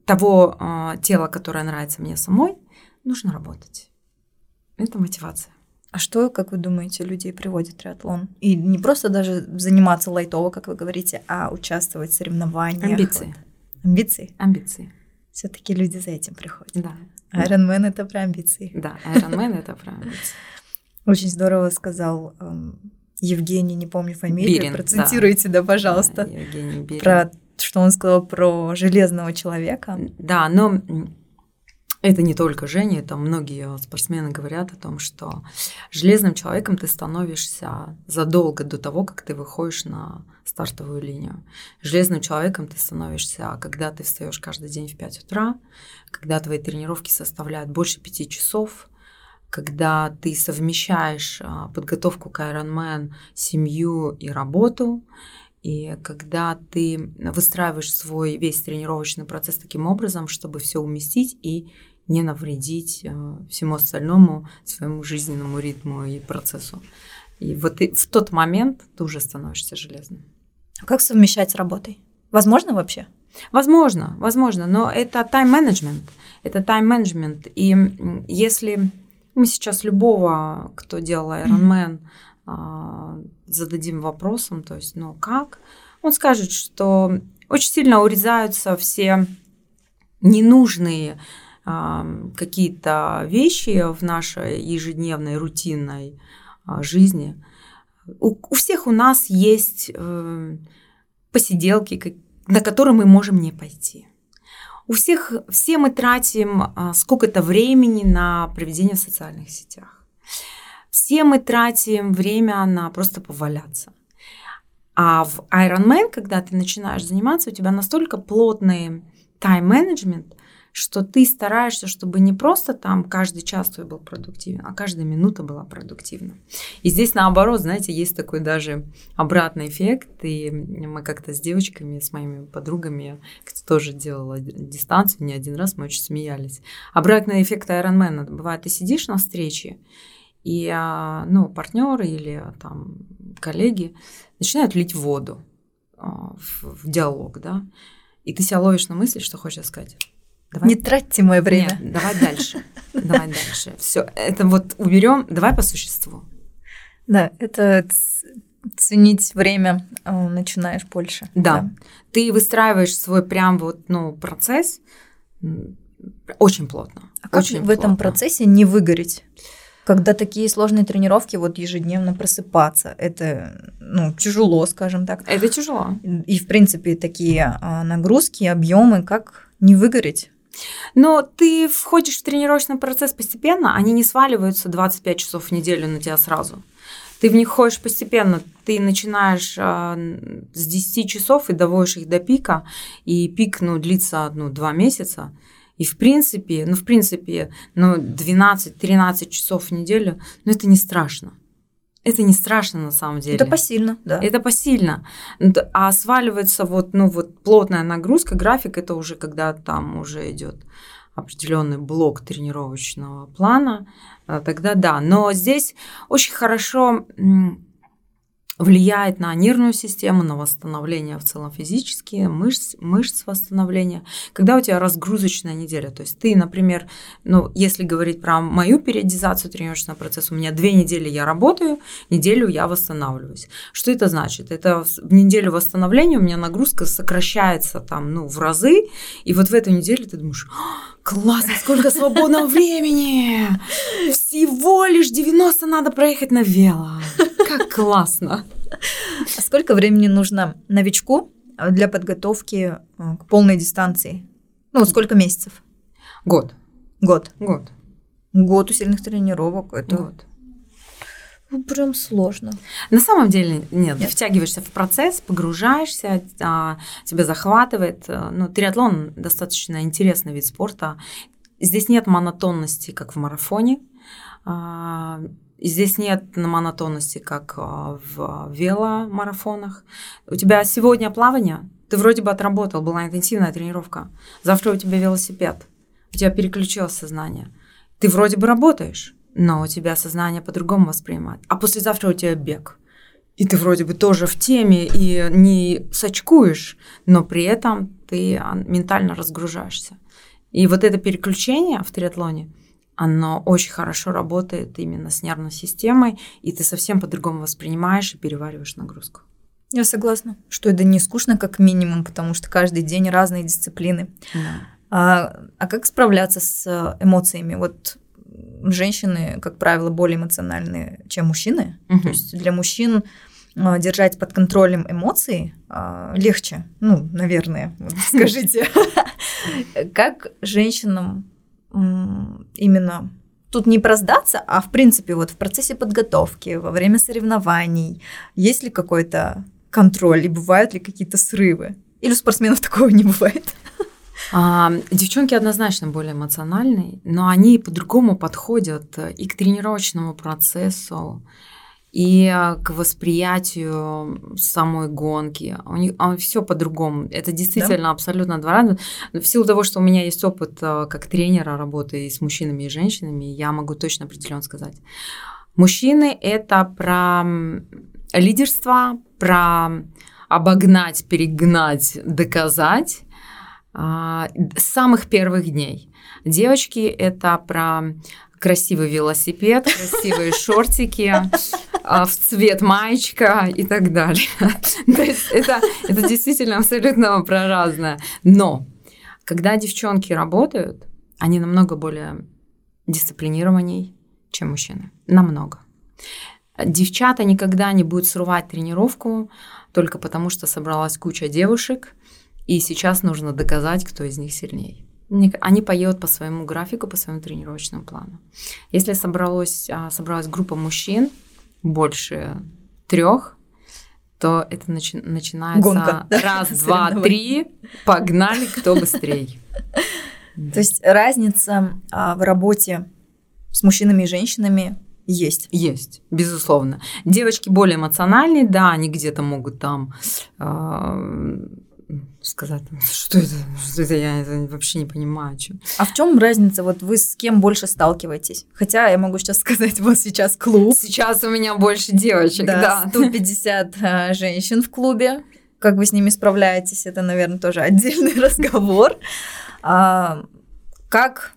того тела, которое нравится мне самой, нужно работать. Это мотивация. А что, как вы думаете, людей приводит триатлон? И не просто даже заниматься лайтово, как вы говорите, а участвовать в соревнованиях. Амбиции. Вот. Амбиции? Амбиции. Все-таки люди за этим приходят. Да. Ironman это про амбиции. Да, Ironman это про амбиции. Очень здорово сказал эм, Евгений, не помню фамилию, Бирин, процитируйте, да, да пожалуйста. Да, Евгений Бирин. Про что он сказал про железного человека. Да, но это не только Женя, это многие спортсмены говорят о том, что железным человеком ты становишься задолго до того, как ты выходишь на стартовую линию. Железным человеком ты становишься, когда ты встаешь каждый день в 5 утра, когда твои тренировки составляют больше 5 часов, когда ты совмещаешь а, подготовку к Ironman, семью и работу, и когда ты выстраиваешь свой весь тренировочный процесс таким образом, чтобы все уместить и не навредить э, всему остальному, своему жизненному ритму и процессу. И вот и в тот момент ты уже становишься железным. А как совмещать с работой? Возможно вообще? Возможно, возможно, но это тайм-менеджмент. Это тайм-менеджмент. И если мы сейчас любого, кто делал Ironman, mm-hmm. зададим вопросом, то есть, ну как, он скажет, что очень сильно урезаются все ненужные какие-то вещи в нашей ежедневной рутинной а, жизни. У, у всех у нас есть э, посиделки, на которые мы можем не пойти. У всех, все мы тратим а, сколько-то времени на проведение в социальных сетях. Все мы тратим время на просто поваляться. А в Ironman, когда ты начинаешь заниматься, у тебя настолько плотный тайм-менеджмент, что ты стараешься, чтобы не просто там каждый час твой был продуктивен, а каждая минута была продуктивна. И здесь наоборот, знаете, есть такой даже обратный эффект. И мы как-то с девочками, с моими подругами, кто тоже делала дистанцию не один раз, мы очень смеялись. Обратный эффект Ironman бывает, ты сидишь на встрече, и а, ну, партнеры или там коллеги начинают лить воду а, в, в диалог, да, и ты себя ловишь на мысли, что хочешь сказать. Давай. Не тратьте мое время. Нет, давай дальше. Давай дальше. Все, это вот уберем. Давай по существу. Да, это ценить время а, начинаешь больше. Да. да. Ты выстраиваешь свой прям вот, ну, процесс очень плотно. А как очень в этом процессе не выгореть? Когда такие сложные тренировки, вот ежедневно просыпаться, это ну, тяжело, скажем так. Это тяжело. И, в принципе, такие а, нагрузки, объемы, как не выгореть? Но ты входишь в тренировочный процесс постепенно, они не сваливаются 25 часов в неделю на тебя сразу. Ты в них ходишь постепенно, ты начинаешь э, с 10 часов и доводишь их до пика, и пик ну, длится ну, 2 месяца. И в принципе, ну в принципе, ну 12-13 часов в неделю, ну это не страшно. Это не страшно на самом деле. Это посильно, да. Это посильно. А сваливается вот, ну, вот плотная нагрузка, график, это уже когда там уже идет определенный блок тренировочного плана, а, тогда да. Но здесь очень хорошо влияет на нервную систему, на восстановление в целом физические, мышц, мышц восстановления. Когда у тебя разгрузочная неделя, то есть ты, например, ну, если говорить про мою периодизацию тренировочного процесса, у меня две недели я работаю, неделю я восстанавливаюсь. Что это значит? Это в неделю восстановления у меня нагрузка сокращается там, ну, в разы, и вот в эту неделю ты думаешь, «А, классно, сколько свободного времени! Всего лишь 90 надо проехать на вело. Как классно! А сколько времени нужно новичку для подготовки э, к полной дистанции? Ну, сколько месяцев? Год. Год. Год. Год усиленных тренировок. Это Год. Ну, прям сложно. На самом деле нет, нет. втягиваешься в процесс, погружаешься, а, тебя захватывает. Э, ну, триатлон достаточно интересный вид спорта. Здесь нет монотонности, как в марафоне. А, здесь нет монотонности, как а, в веломарафонах. У тебя сегодня плавание, ты вроде бы отработал, была интенсивная тренировка. Завтра у тебя велосипед, у тебя переключилось сознание. Ты вроде бы работаешь, но у тебя сознание по-другому воспринимает. А послезавтра у тебя бег. И ты вроде бы тоже в теме и не сочкуешь, но при этом ты ментально разгружаешься. И вот это переключение в триатлоне, оно очень хорошо работает именно с нервной системой, и ты совсем по-другому воспринимаешь и перевариваешь нагрузку. Я согласна, что это не скучно как минимум, потому что каждый день разные дисциплины. Да. А, а как справляться с эмоциями? Вот женщины, как правило, более эмоциональные, чем мужчины. Угу. То есть для мужчин а, держать под контролем эмоции а, легче. Ну, наверное, скажите. Как женщинам именно тут не про сдаться, а в принципе вот в процессе подготовки, во время соревнований, есть ли какой-то контроль и бывают ли какие-то срывы? Или у спортсменов такого не бывает? А, девчонки однозначно более эмоциональные, но они по-другому подходят и к тренировочному процессу, и а, к восприятию самой гонки. У них а, все по-другому. Это действительно да? абсолютно два разных. В силу того, что у меня есть опыт а, как тренера работы и с мужчинами и женщинами, я могу точно определенно сказать. Мужчины это про лидерство, про обогнать, перегнать, доказать с самых первых дней. Девочки это про красивый велосипед, красивые шортики, а, в цвет маечка и так далее. То есть это, это действительно абсолютно про разное. Но когда девчонки работают, они намного более дисциплинированней, чем мужчины. Намного. Девчата никогда не будут срывать тренировку только потому, что собралась куча девушек, И сейчас нужно доказать, кто из них сильнее. Они поют по своему графику, по своему тренировочному плану. Если собралось, а, собралась группа мужчин, больше трех, то это начи- начинается Гонка, да? раз, два, три, погнали, кто быстрее. То есть разница а, в работе с мужчинами и женщинами есть. Есть, безусловно. Девочки более эмоциональные, да, они где-то могут там э, сказать, что это, что это, я это вообще не понимаю. Чем. А в чем разница? Вот вы с кем больше сталкиваетесь? Хотя я могу сейчас сказать, вот сейчас клуб. Сейчас у меня больше девочек, да. да. 150 а, женщин в клубе. Как вы с ними справляетесь, это, наверное, тоже отдельный разговор. А, как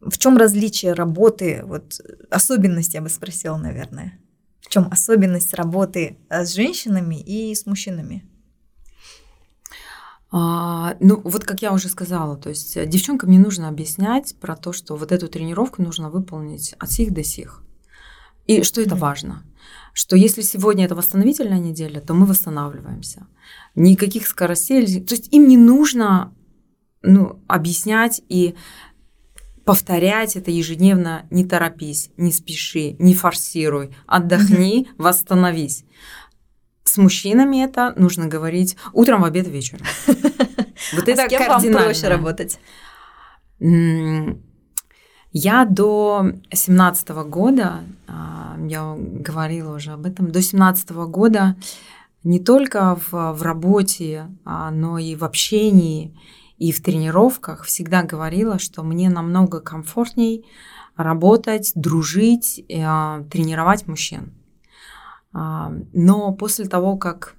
в чем различие работы, вот особенность, я бы спросила, наверное. В чем особенность работы а, с женщинами и с мужчинами? А, ну, вот как я уже сказала, то есть э, девчонкам не нужно объяснять про то, что вот эту тренировку нужно выполнить от сих до сих. И что это mm-hmm. важно? Что если сегодня это восстановительная неделя, то мы восстанавливаемся. Никаких скоростей. То есть им не нужно ну, объяснять и повторять это ежедневно, не торопись, не спеши, не форсируй, отдохни, mm-hmm. восстановись. С мужчинами это нужно говорить утром, в обед, вечером. Вот это а кем вам проще работать? Я до 17 года, а, я говорила уже об этом, до 17 года не только в, в работе, а, но и в общении и в тренировках всегда говорила, что мне намного комфортней работать, дружить, э, тренировать мужчин. А, но после того, как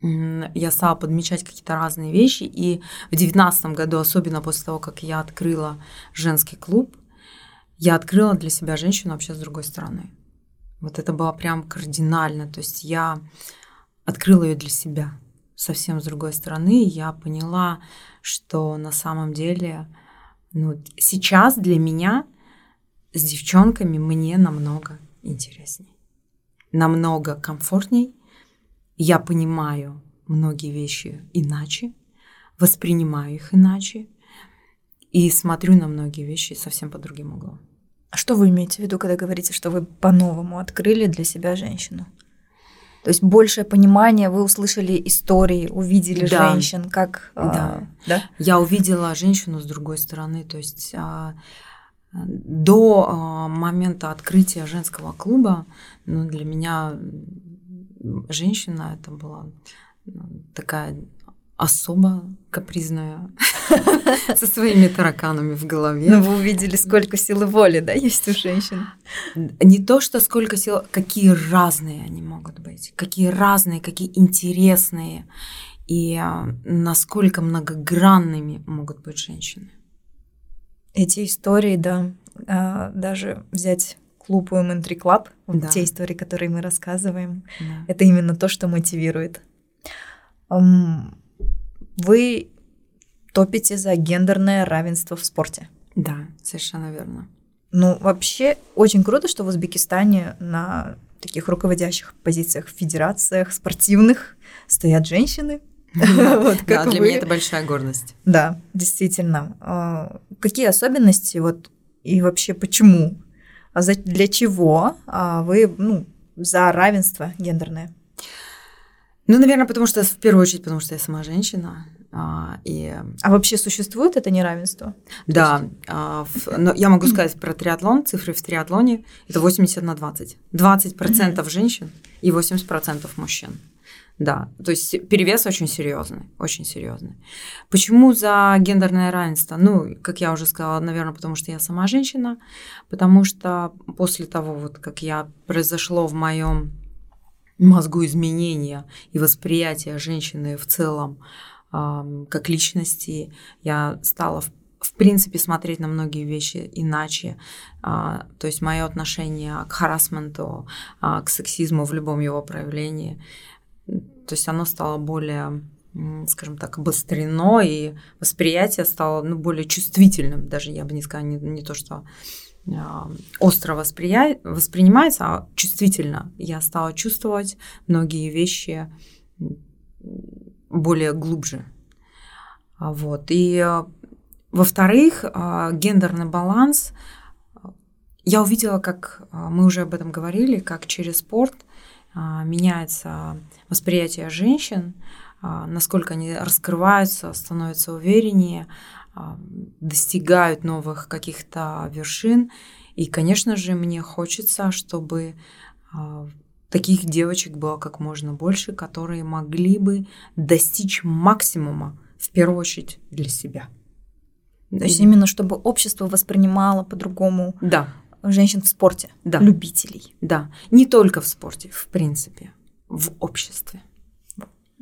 я стала подмечать какие-то разные вещи, и в девятнадцатом году, особенно после того, как я открыла женский клуб, я открыла для себя женщину вообще с другой стороны. Вот это было прям кардинально. То есть я открыла ее для себя совсем с другой стороны, я поняла, что на самом деле ну, сейчас для меня с девчонками мне намного интересней, намного комфортней. Я понимаю многие вещи иначе, воспринимаю их иначе и смотрю на многие вещи совсем по другим углам. А что вы имеете в виду, когда говорите, что вы по-новому открыли для себя женщину? То есть большее понимание, вы услышали истории, увидели да. женщин, как... Да. А, да. Я увидела женщину с другой стороны, то есть а, до а, момента открытия женского клуба ну, для меня женщина это была ну, такая особо капризная, со своими тараканами в голове. Но вы увидели, сколько силы воли, да, есть у женщин? Не то, что сколько сил, какие разные они могут быть, какие разные, какие интересные, и а, насколько многогранными могут быть женщины. Эти истории, да, а, даже взять клуб Women Tree Club, да. те истории, которые мы рассказываем, да. это именно то, что мотивирует. Вы топите за гендерное равенство в спорте. Да, совершенно верно. Ну, вообще, очень круто, что в Узбекистане на таких руководящих позициях в федерациях спортивных стоят женщины. Да, для меня это большая гордость. Да, действительно. А, какие особенности вот и вообще почему? А для чего а вы ну, за равенство гендерное? Ну, наверное, потому что в первую очередь, потому что я сама женщина. А, и... а вообще существует это неравенство? Да, а, в, но я могу сказать про триатлон, цифры в триатлоне это 80 на 20. 20% процентов женщин и 80% процентов мужчин. Да, то есть перевес очень серьезный, очень серьезный. Почему за гендерное равенство? Ну, как я уже сказала, наверное, потому что я сама женщина, потому что после того, вот как я произошло в моем мозгу изменения и восприятия женщины в целом э, как личности. Я стала в в принципе смотреть на многие вещи иначе. А, то есть мое отношение к харасменту, а, к сексизму в любом его проявлении, то есть оно стало более скажем так, обострено, и восприятие стало ну, более чувствительным, даже я бы не сказала, не, не то, что а, остро восприя... воспринимается, а чувствительно. Я стала чувствовать многие вещи более глубже. А, вот. И а, во-вторых, гендерный баланс. Я увидела, как мы уже об этом говорили, как через спорт меняется восприятие женщин, насколько они раскрываются, становятся увереннее, достигают новых каких-то вершин. И, конечно же, мне хочется, чтобы таких девочек было как можно больше, которые могли бы достичь максимума, в первую очередь, для себя. То есть именно чтобы общество воспринимало по-другому да. женщин в спорте, да. любителей. Да, не только в спорте, в принципе, в обществе.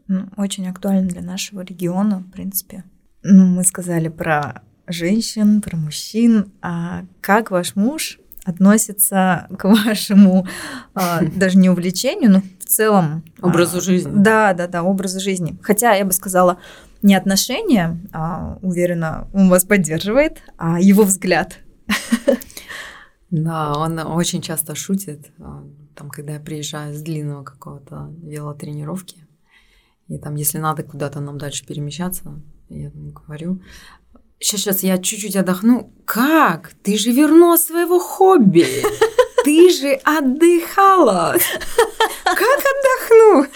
Ну, очень актуально для нашего региона, в принципе. Ну, мы сказали про женщин, про мужчин. А как ваш муж относится к вашему а, даже не увлечению, но в целом а, образу жизни. Да, да, да, образу жизни. Хотя я бы сказала не отношения, а, уверена, он вас поддерживает, а его взгляд. Да, он очень часто шутит, а, там, когда я приезжаю с длинного какого-то велотренировки, и там, если надо куда-то нам дальше перемещаться, я там говорю, Сейчас, сейчас я чуть-чуть отдохну. Как? Ты же вернула своего хобби. Ты же отдыхала. Как отдохну?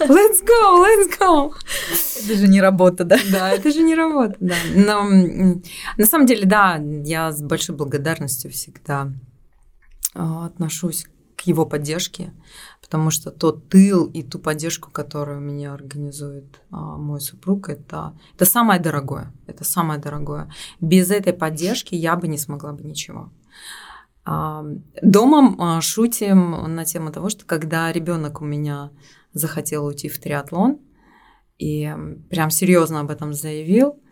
Let's go, let's go. Это же не работа, да? Да, это же не работа, да. Но на самом деле, да, я с большой благодарностью всегда а, отношусь к его поддержке, потому что тот тыл и ту поддержку, которую меня организует а, мой супруг, это, это самое дорогое. Это самое дорогое. Без этой поддержки я бы не смогла бы ничего. А, дома а, шутим на тему того, что когда ребенок у меня захотел уйти в триатлон и прям серьезно об этом заявил,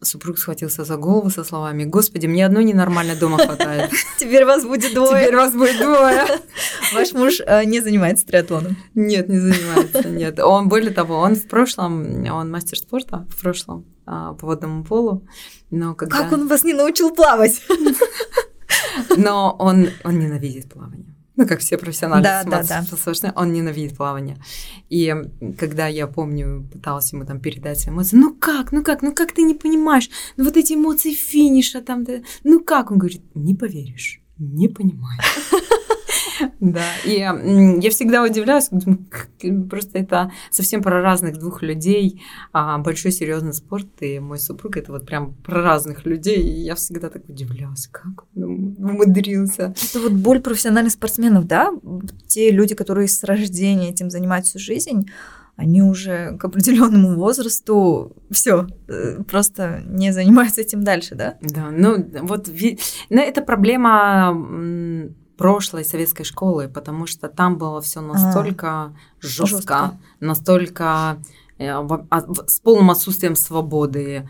супруг схватился за голову со словами «Господи, мне одной ненормально дома хватает». Теперь вас будет двое. Теперь вас будет двое. Ваш муж э, не занимается триатлоном? Нет, не занимается, нет. Он, более того, он в прошлом, он мастер спорта в прошлом а, по водному полу. Но когда... Как он вас не научил плавать? Но он, он ненавидит плавание ну, как все профессионалы, да, да, да. он ненавидит плавание. И когда я помню, пыталась ему там передать свои эмоции, ну как, ну как, ну как ты не понимаешь, ну вот эти эмоции финиша там, ну как, он говорит, не поверишь, не понимаю. Да, и я всегда удивляюсь, просто это совсем про разных двух людей, а большой серьезный спорт, и мой супруг это вот прям про разных людей, и я всегда так удивлялась, как он умудрился. Это вот боль профессиональных спортсменов, да? Те люди, которые с рождения этим занимаются всю жизнь, они уже к определенному возрасту все э, просто не занимаются этим дальше, да? Да, ну вот ну, это проблема прошлой советской школы, потому что там было все настолько а, жестко, настолько э, а, с полным отсутствием свободы.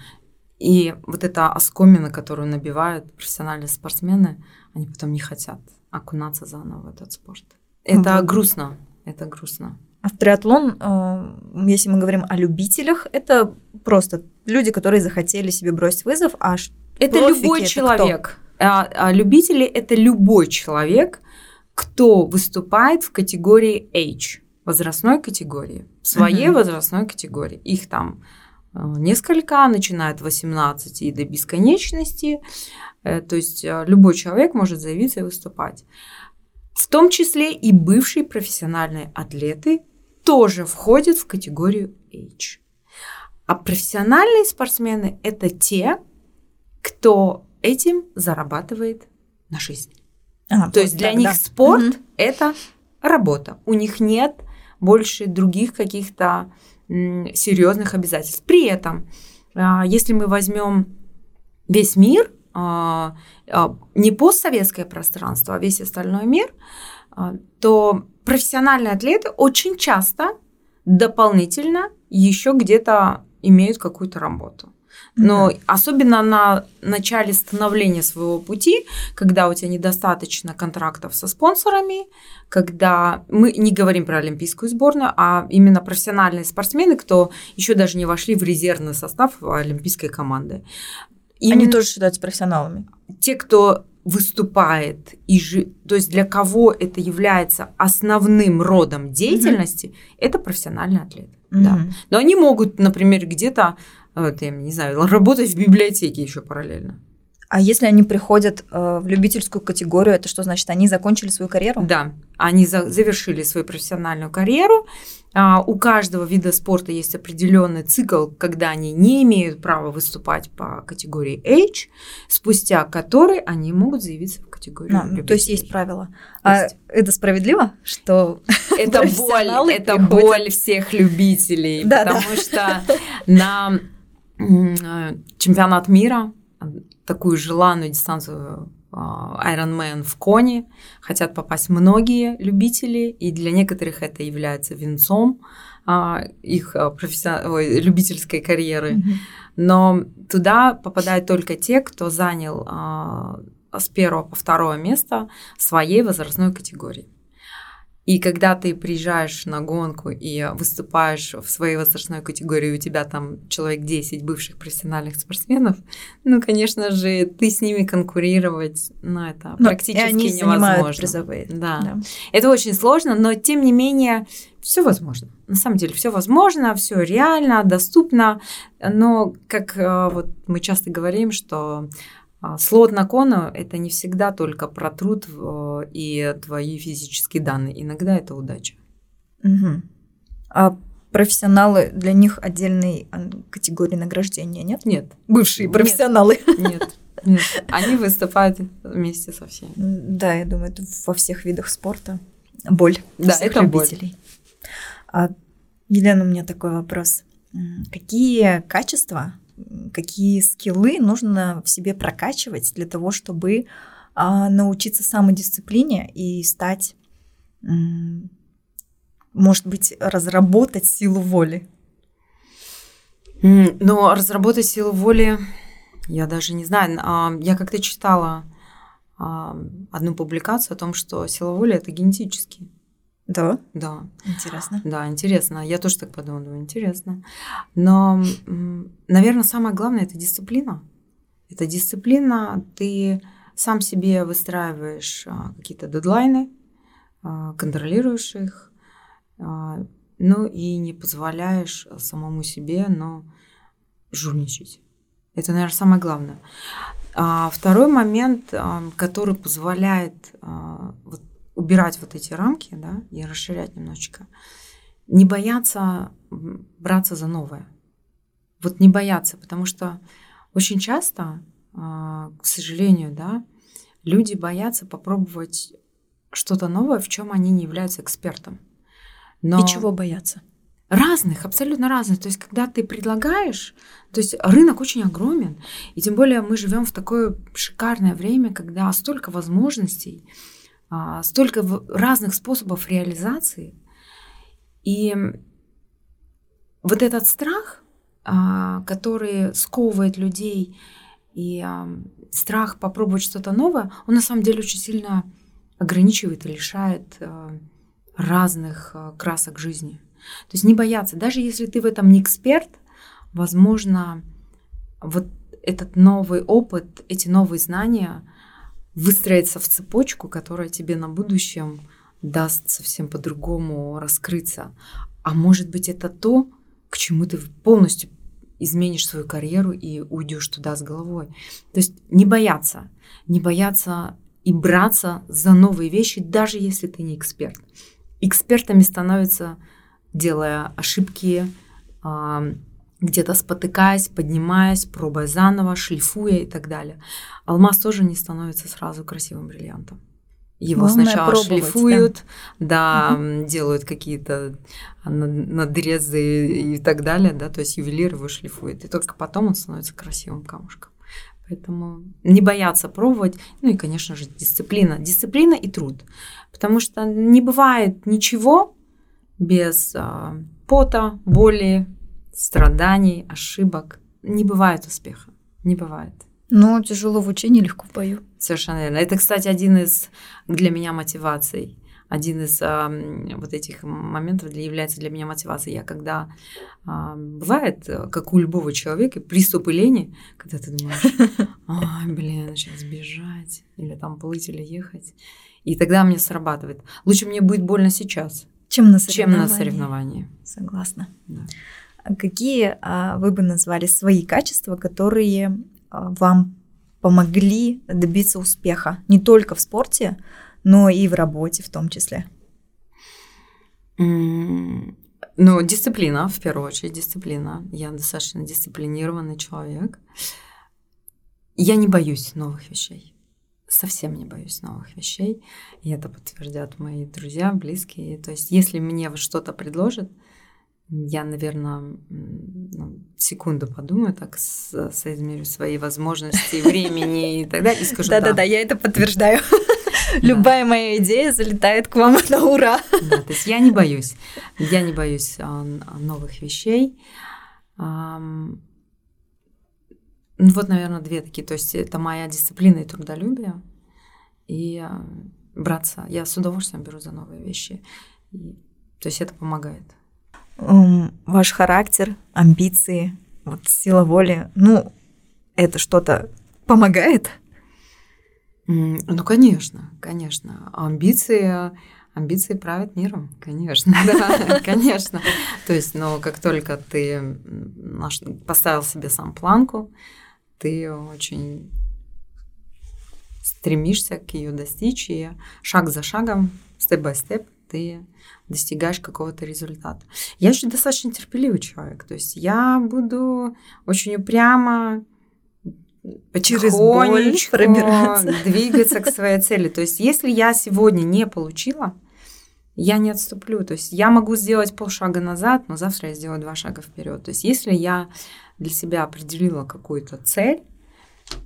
И вот эта оскомина, которую набивают профессиональные спортсмены, они потом не хотят окунаться заново в этот спорт. Это угу. грустно, это грустно. А в триатлон, э, если мы говорим о любителях, это просто люди, которые захотели себе бросить вызов, а это любой это человек. Кто? А, а любители – это любой человек, кто выступает в категории H, возрастной категории, в своей uh-huh. возрастной категории. Их там э, несколько, начиная от 18 и до бесконечности. Э, то есть э, любой человек может заявиться и выступать. В том числе и бывшие профессиональные атлеты тоже входят в категорию H. А профессиональные спортсмены – это те, кто этим зарабатывает на жизнь. А, То есть для так, них да. спорт угу. это работа. У них нет больше других каких-то серьезных обязательств. При этом, а, если мы возьмем весь мир, а, а, не постсоветское пространство, а весь остальной мир, то профессиональные атлеты очень часто дополнительно еще где-то имеют какую-то работу. Но mm-hmm. особенно на начале становления своего пути, когда у тебя недостаточно контрактов со спонсорами, когда мы не говорим про олимпийскую сборную, а именно профессиональные спортсмены, кто еще даже не вошли в резервный состав олимпийской команды. Именно Они тоже считаются профессионалами. Те, кто выступает и же, то есть для кого это является основным родом деятельности, mm-hmm. это профессиональный атлет. Mm-hmm. Да. Но они могут, например, где-то, вот, я не знаю, работать в библиотеке еще параллельно. А если они приходят э, в любительскую категорию, это что значит? Они закончили свою карьеру? Да, они за завершили свою профессиональную карьеру. А, у каждого вида спорта есть определенный цикл, когда они не имеют права выступать по категории H, спустя который они могут заявиться в категорию. А, то есть есть правила. А есть. это справедливо, что это боль, это боль всех любителей, потому что на чемпионат мира такую желанную дистанцию а, Ironman в Коне хотят попасть многие любители, и для некоторых это является венцом а, их а, профессион... Ой, любительской карьеры. Mm-hmm. Но туда попадают только те, кто занял с первого по второе место своей возрастной категории. И когда ты приезжаешь на гонку и выступаешь в своей возрастной категории, у тебя там человек 10 бывших профессиональных спортсменов, ну, конечно же, ты с ними конкурировать, ну, это но практически и они невозможно. Призовые. Да. да. Это очень сложно, но тем не менее все возможно. На самом деле все возможно, все реально, доступно, но как э, вот мы часто говорим, что слот на кону – это не всегда только про труд и твои физические данные. Иногда это удача. Угу. А профессионалы, для них отдельной категории награждения нет? Нет. Бывшие профессионалы? Нет. Нет. Они выступают вместе со всеми. Да, я думаю, это во всех видах спорта. Боль. Да, это любителей. боль. А, Елена, у меня такой вопрос. Какие качества какие скиллы нужно в себе прокачивать для того, чтобы а, научиться самодисциплине и стать, может быть, разработать силу воли? Но разработать силу воли, я даже не знаю. А, я как-то читала а, одну публикацию о том, что сила воли это генетически. Да? Да. Интересно. Да, интересно. Я тоже так подумала, думаю, интересно. Но, наверное, самое главное – это дисциплина. Это дисциплина, ты сам себе выстраиваешь а, какие-то дедлайны, а, контролируешь их, а, ну и не позволяешь самому себе, но жульничать. Это, наверное, самое главное. А второй момент, который позволяет вот убирать вот эти рамки, да, и расширять немножечко. Не бояться браться за новое. Вот не бояться, потому что очень часто, а, к сожалению, да, люди боятся попробовать что-то новое, в чем они не являются экспертом. Но... И чего боятся? Разных, абсолютно разных. То есть, когда ты предлагаешь, то есть рынок очень огромен, и тем более мы живем в такое шикарное время, когда столько возможностей, столько разных способов реализации. И вот этот страх, а, который сковывает людей, и а, страх попробовать что-то новое, он на самом деле очень сильно ограничивает и лишает разных красок жизни. То есть не бояться, даже если ты в этом не эксперт, возможно, вот этот новый опыт, эти новые знания – выстроиться в цепочку, которая тебе на будущем даст совсем по-другому раскрыться. А может быть, это то, к чему ты полностью изменишь свою карьеру и уйдешь туда с головой. То есть не бояться, не бояться и браться за новые вещи, даже если ты не эксперт. Экспертами становятся, делая ошибки, где-то спотыкаясь, поднимаясь, пробуя заново, шлифуя и так далее. Алмаз тоже не становится сразу красивым бриллиантом. Его Главное сначала шлифуют, да, да угу. делают какие-то надрезы и так далее, да, то есть ювелир его шлифует, и только потом он становится красивым камушком. Поэтому не бояться пробовать, ну и, конечно же, дисциплина. Дисциплина и труд. Потому что не бывает ничего без а, пота, боли, страданий, ошибок. Не бывает успеха. Не бывает. Но тяжело в учении, легко в бою. Совершенно верно. Это, кстати, один из для меня мотиваций. один из а, вот этих моментов для, является для меня мотивацией. Я когда а, бывает, как у любого человека, приступы лени, когда ты думаешь, ай, блин, сейчас бежать, или там плыть, или ехать. И тогда мне срабатывает. Лучше мне будет больно сейчас, чем на соревновании. Чем на соревновании. Согласна. Да. А какие а, вы бы назвали свои качества, которые а, вам помогли добиться успеха не только в спорте, но и в работе в том числе? Ну, дисциплина, в первую очередь, дисциплина. Я достаточно дисциплинированный человек. Я не боюсь новых вещей. Совсем не боюсь новых вещей. И это подтвердят мои друзья, близкие. То есть, если мне что-то предложат, я, наверное, ну, секунду подумаю, так соизмерю свои возможности, времени и так далее, и скажу Да-да-да, я это подтверждаю. Любая моя идея залетает к вам на ура. Да, то есть я не боюсь. Я не боюсь а, новых вещей. Ну вот, наверное, две такие. То есть это моя дисциплина и трудолюбие. И а, браться. Я с удовольствием беру за новые вещи. То есть это помогает ваш характер, амбиции, вот сила воли, ну, это что-то помогает? Ну, конечно, конечно. Амбиции, амбиции правят миром, конечно, да, конечно. То есть, но как только ты поставил себе сам планку, ты очень стремишься к ее достичь, и шаг за шагом, степ-бай-степ, ты достигаешь какого-то результата. Я еще достаточно терпеливый человек, то есть я буду очень упрямо через боль двигаться к своей цели. То есть если я сегодня не получила, я не отступлю. То есть я могу сделать полшага назад, но завтра я сделаю два шага вперед. То есть если я для себя определила какую-то цель,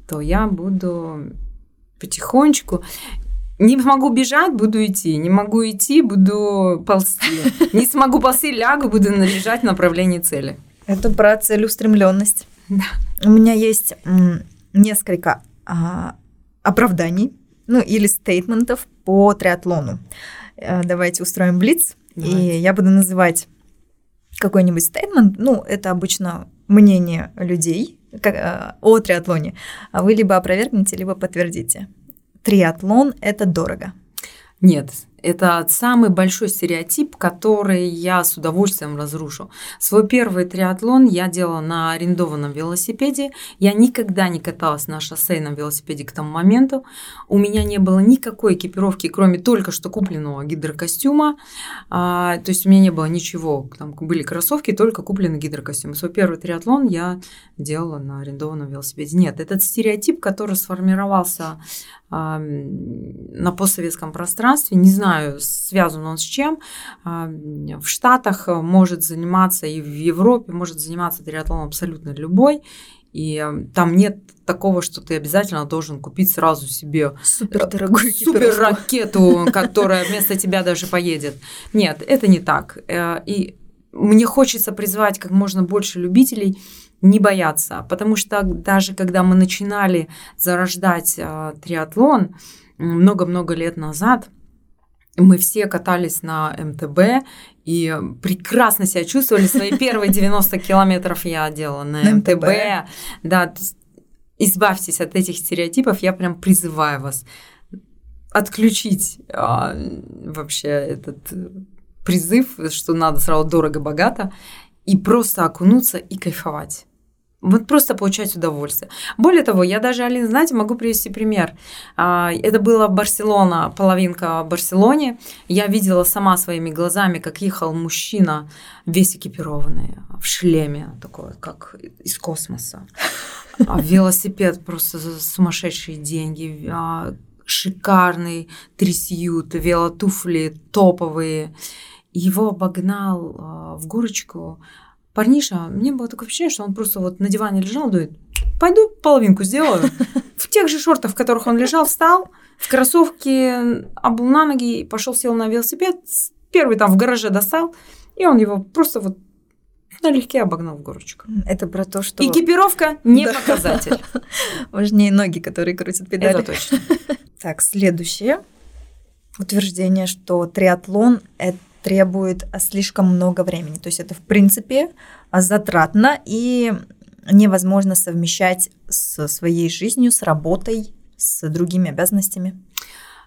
то я буду потихонечку. Не могу бежать, буду идти. Не могу идти, буду ползти. Не смогу ползти, лягу, буду лежать в направлении цели. Это про целеустремленность. Да. У меня есть несколько а, оправданий, ну или стейтментов по триатлону. А, давайте устроим блиц, давайте. и я буду называть какой-нибудь стейтмент. Ну, это обычно мнение людей как, а, о триатлоне. А вы либо опровергнете, либо подтвердите триатлон – это дорого? Нет, это самый большой стереотип, который я с удовольствием разрушу. Свой первый триатлон я делала на арендованном велосипеде. Я никогда не каталась на шоссейном велосипеде к тому моменту. У меня не было никакой экипировки, кроме только что купленного гидрокостюма. А, то есть у меня не было ничего. Там были кроссовки, только купленный гидрокостюм. Свой первый триатлон я делала на арендованном велосипеде. Нет, этот стереотип, который сформировался а, на постсоветском пространстве, не знаю, знаю, связан он с чем. А, в Штатах может заниматься и в Европе может заниматься триатлоном абсолютно любой. И э, там нет такого, что ты обязательно должен купить сразу себе супер дорогую супер ракету, которая вместо тебя даже поедет. Нет, это не так. Э, и мне хочется призвать как можно больше любителей не бояться, потому что даже когда мы начинали зарождать э, триатлон много-много лет назад, мы все катались на МТБ и прекрасно себя чувствовали. Свои первые 90 километров я делала на, на МТБ. МТБ. Да, избавьтесь от этих стереотипов. Я прям призываю вас отключить а, вообще этот призыв, что надо сразу дорого-богато, и просто окунуться и кайфовать. Вот просто получать удовольствие. Более того, я даже, Алина, знаете, могу привести пример. А, это была Барселона, половинка в Барселоне. Я видела сама своими глазами, как ехал мужчина, весь экипированный, в шлеме, такой, как из космоса. А велосипед просто за сумасшедшие деньги, а, шикарный трясют, велотуфли топовые. Его обогнал в горочку парниша, мне было такое ощущение, что он просто вот на диване лежал, думает, пойду половинку сделаю. В тех же шортах, в которых он лежал, встал, в кроссовке обул на ноги, и пошел сел на велосипед, первый там в гараже достал, и он его просто вот налегке обогнал в горочку. Это про то, что... Экипировка не да. показатель. Важнее ноги, которые крутят педали. Это точно. Так, следующее. утверждение, что триатлон это требует слишком много времени. То есть это, в принципе, затратно и невозможно совмещать со своей жизнью, с работой, с другими обязанностями.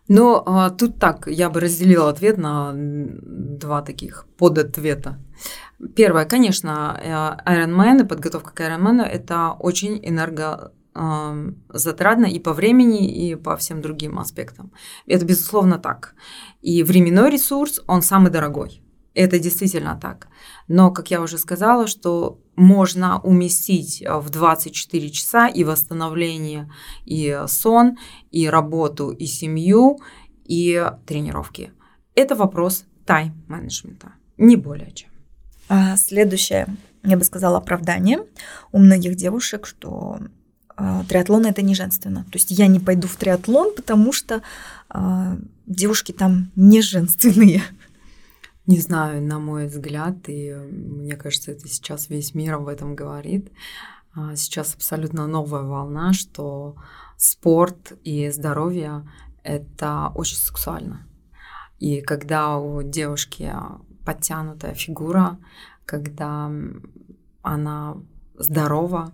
Но а, тут так, я бы разделила ответ на два таких подответа. Первое, конечно, э, Ironman и подготовка к Ironman – это очень энерго затратно и по времени, и по всем другим аспектам. Это безусловно так. И временной ресурс, он самый дорогой. Это действительно так. Но, как я уже сказала, что можно уместить в 24 часа и восстановление, и сон, и работу, и семью, и тренировки. Это вопрос тайм-менеджмента, не более чем. А следующее, я бы сказала, оправдание у многих девушек, что э, триатлон это не женственно. То есть я не пойду в триатлон, потому что э, девушки там не женственные. Не знаю, на мой взгляд, и мне кажется, это сейчас весь мир об этом говорит. А, сейчас абсолютно новая волна, что спорт и здоровье – это очень сексуально. И когда у девушки подтянутая фигура, когда она здорова,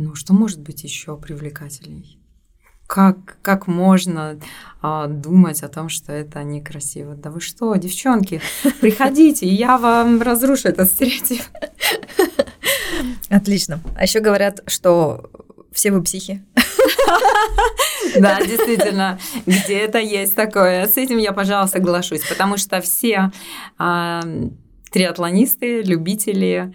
ну что может быть еще привлекательней? Как, как можно а, думать о том, что это некрасиво? Да вы что, девчонки, приходите, я вам разрушу этот стереотип. Отлично. А еще говорят, что все вы психи. Да, действительно, где-то есть такое. С этим я, пожалуйста, соглашусь, потому что все а, триатлонисты, любители,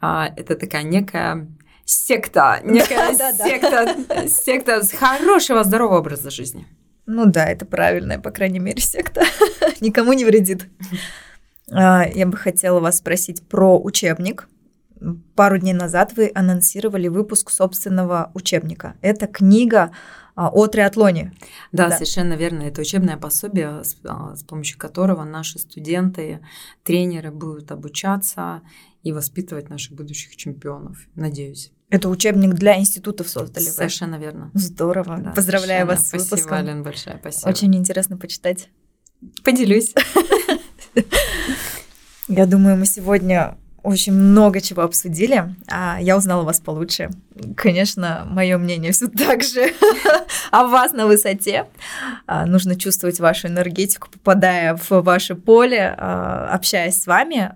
а, это такая некая секта, некая да, секта, да. секта хорошего, здорового образа жизни. Ну да, это правильная, по крайней мере, секта. Никому не вредит. А, я бы хотела вас спросить про учебник. Пару дней назад вы анонсировали выпуск собственного учебника. Это книга а, о триатлоне. Да, да, совершенно верно. Это учебное пособие, с, а, с помощью которого наши студенты, тренеры будут обучаться и воспитывать наших будущих чемпионов. Надеюсь. Это учебник для институтов создали. Совершенно вы. верно. Здорово. Да, Поздравляю вас с выпуском. Спасибо, Ален, большое спасибо. Очень интересно почитать. Поделюсь. Я думаю, мы сегодня очень много чего обсудили. А я узнала вас получше. Конечно, мое мнение все так же о вас на высоте. А, нужно чувствовать вашу энергетику, попадая в ваше поле, а, общаясь с вами.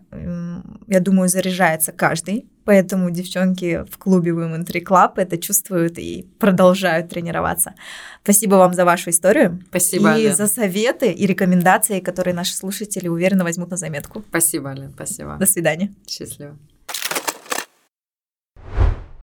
Я думаю, заряжается каждый. Поэтому девчонки в клубе Women 3 Club это чувствуют и продолжают тренироваться. Спасибо вам за вашу историю. Спасибо, И Ален. за советы и рекомендации, которые наши слушатели уверенно возьмут на заметку. Спасибо, Ален, спасибо. До свидания. Счастливо.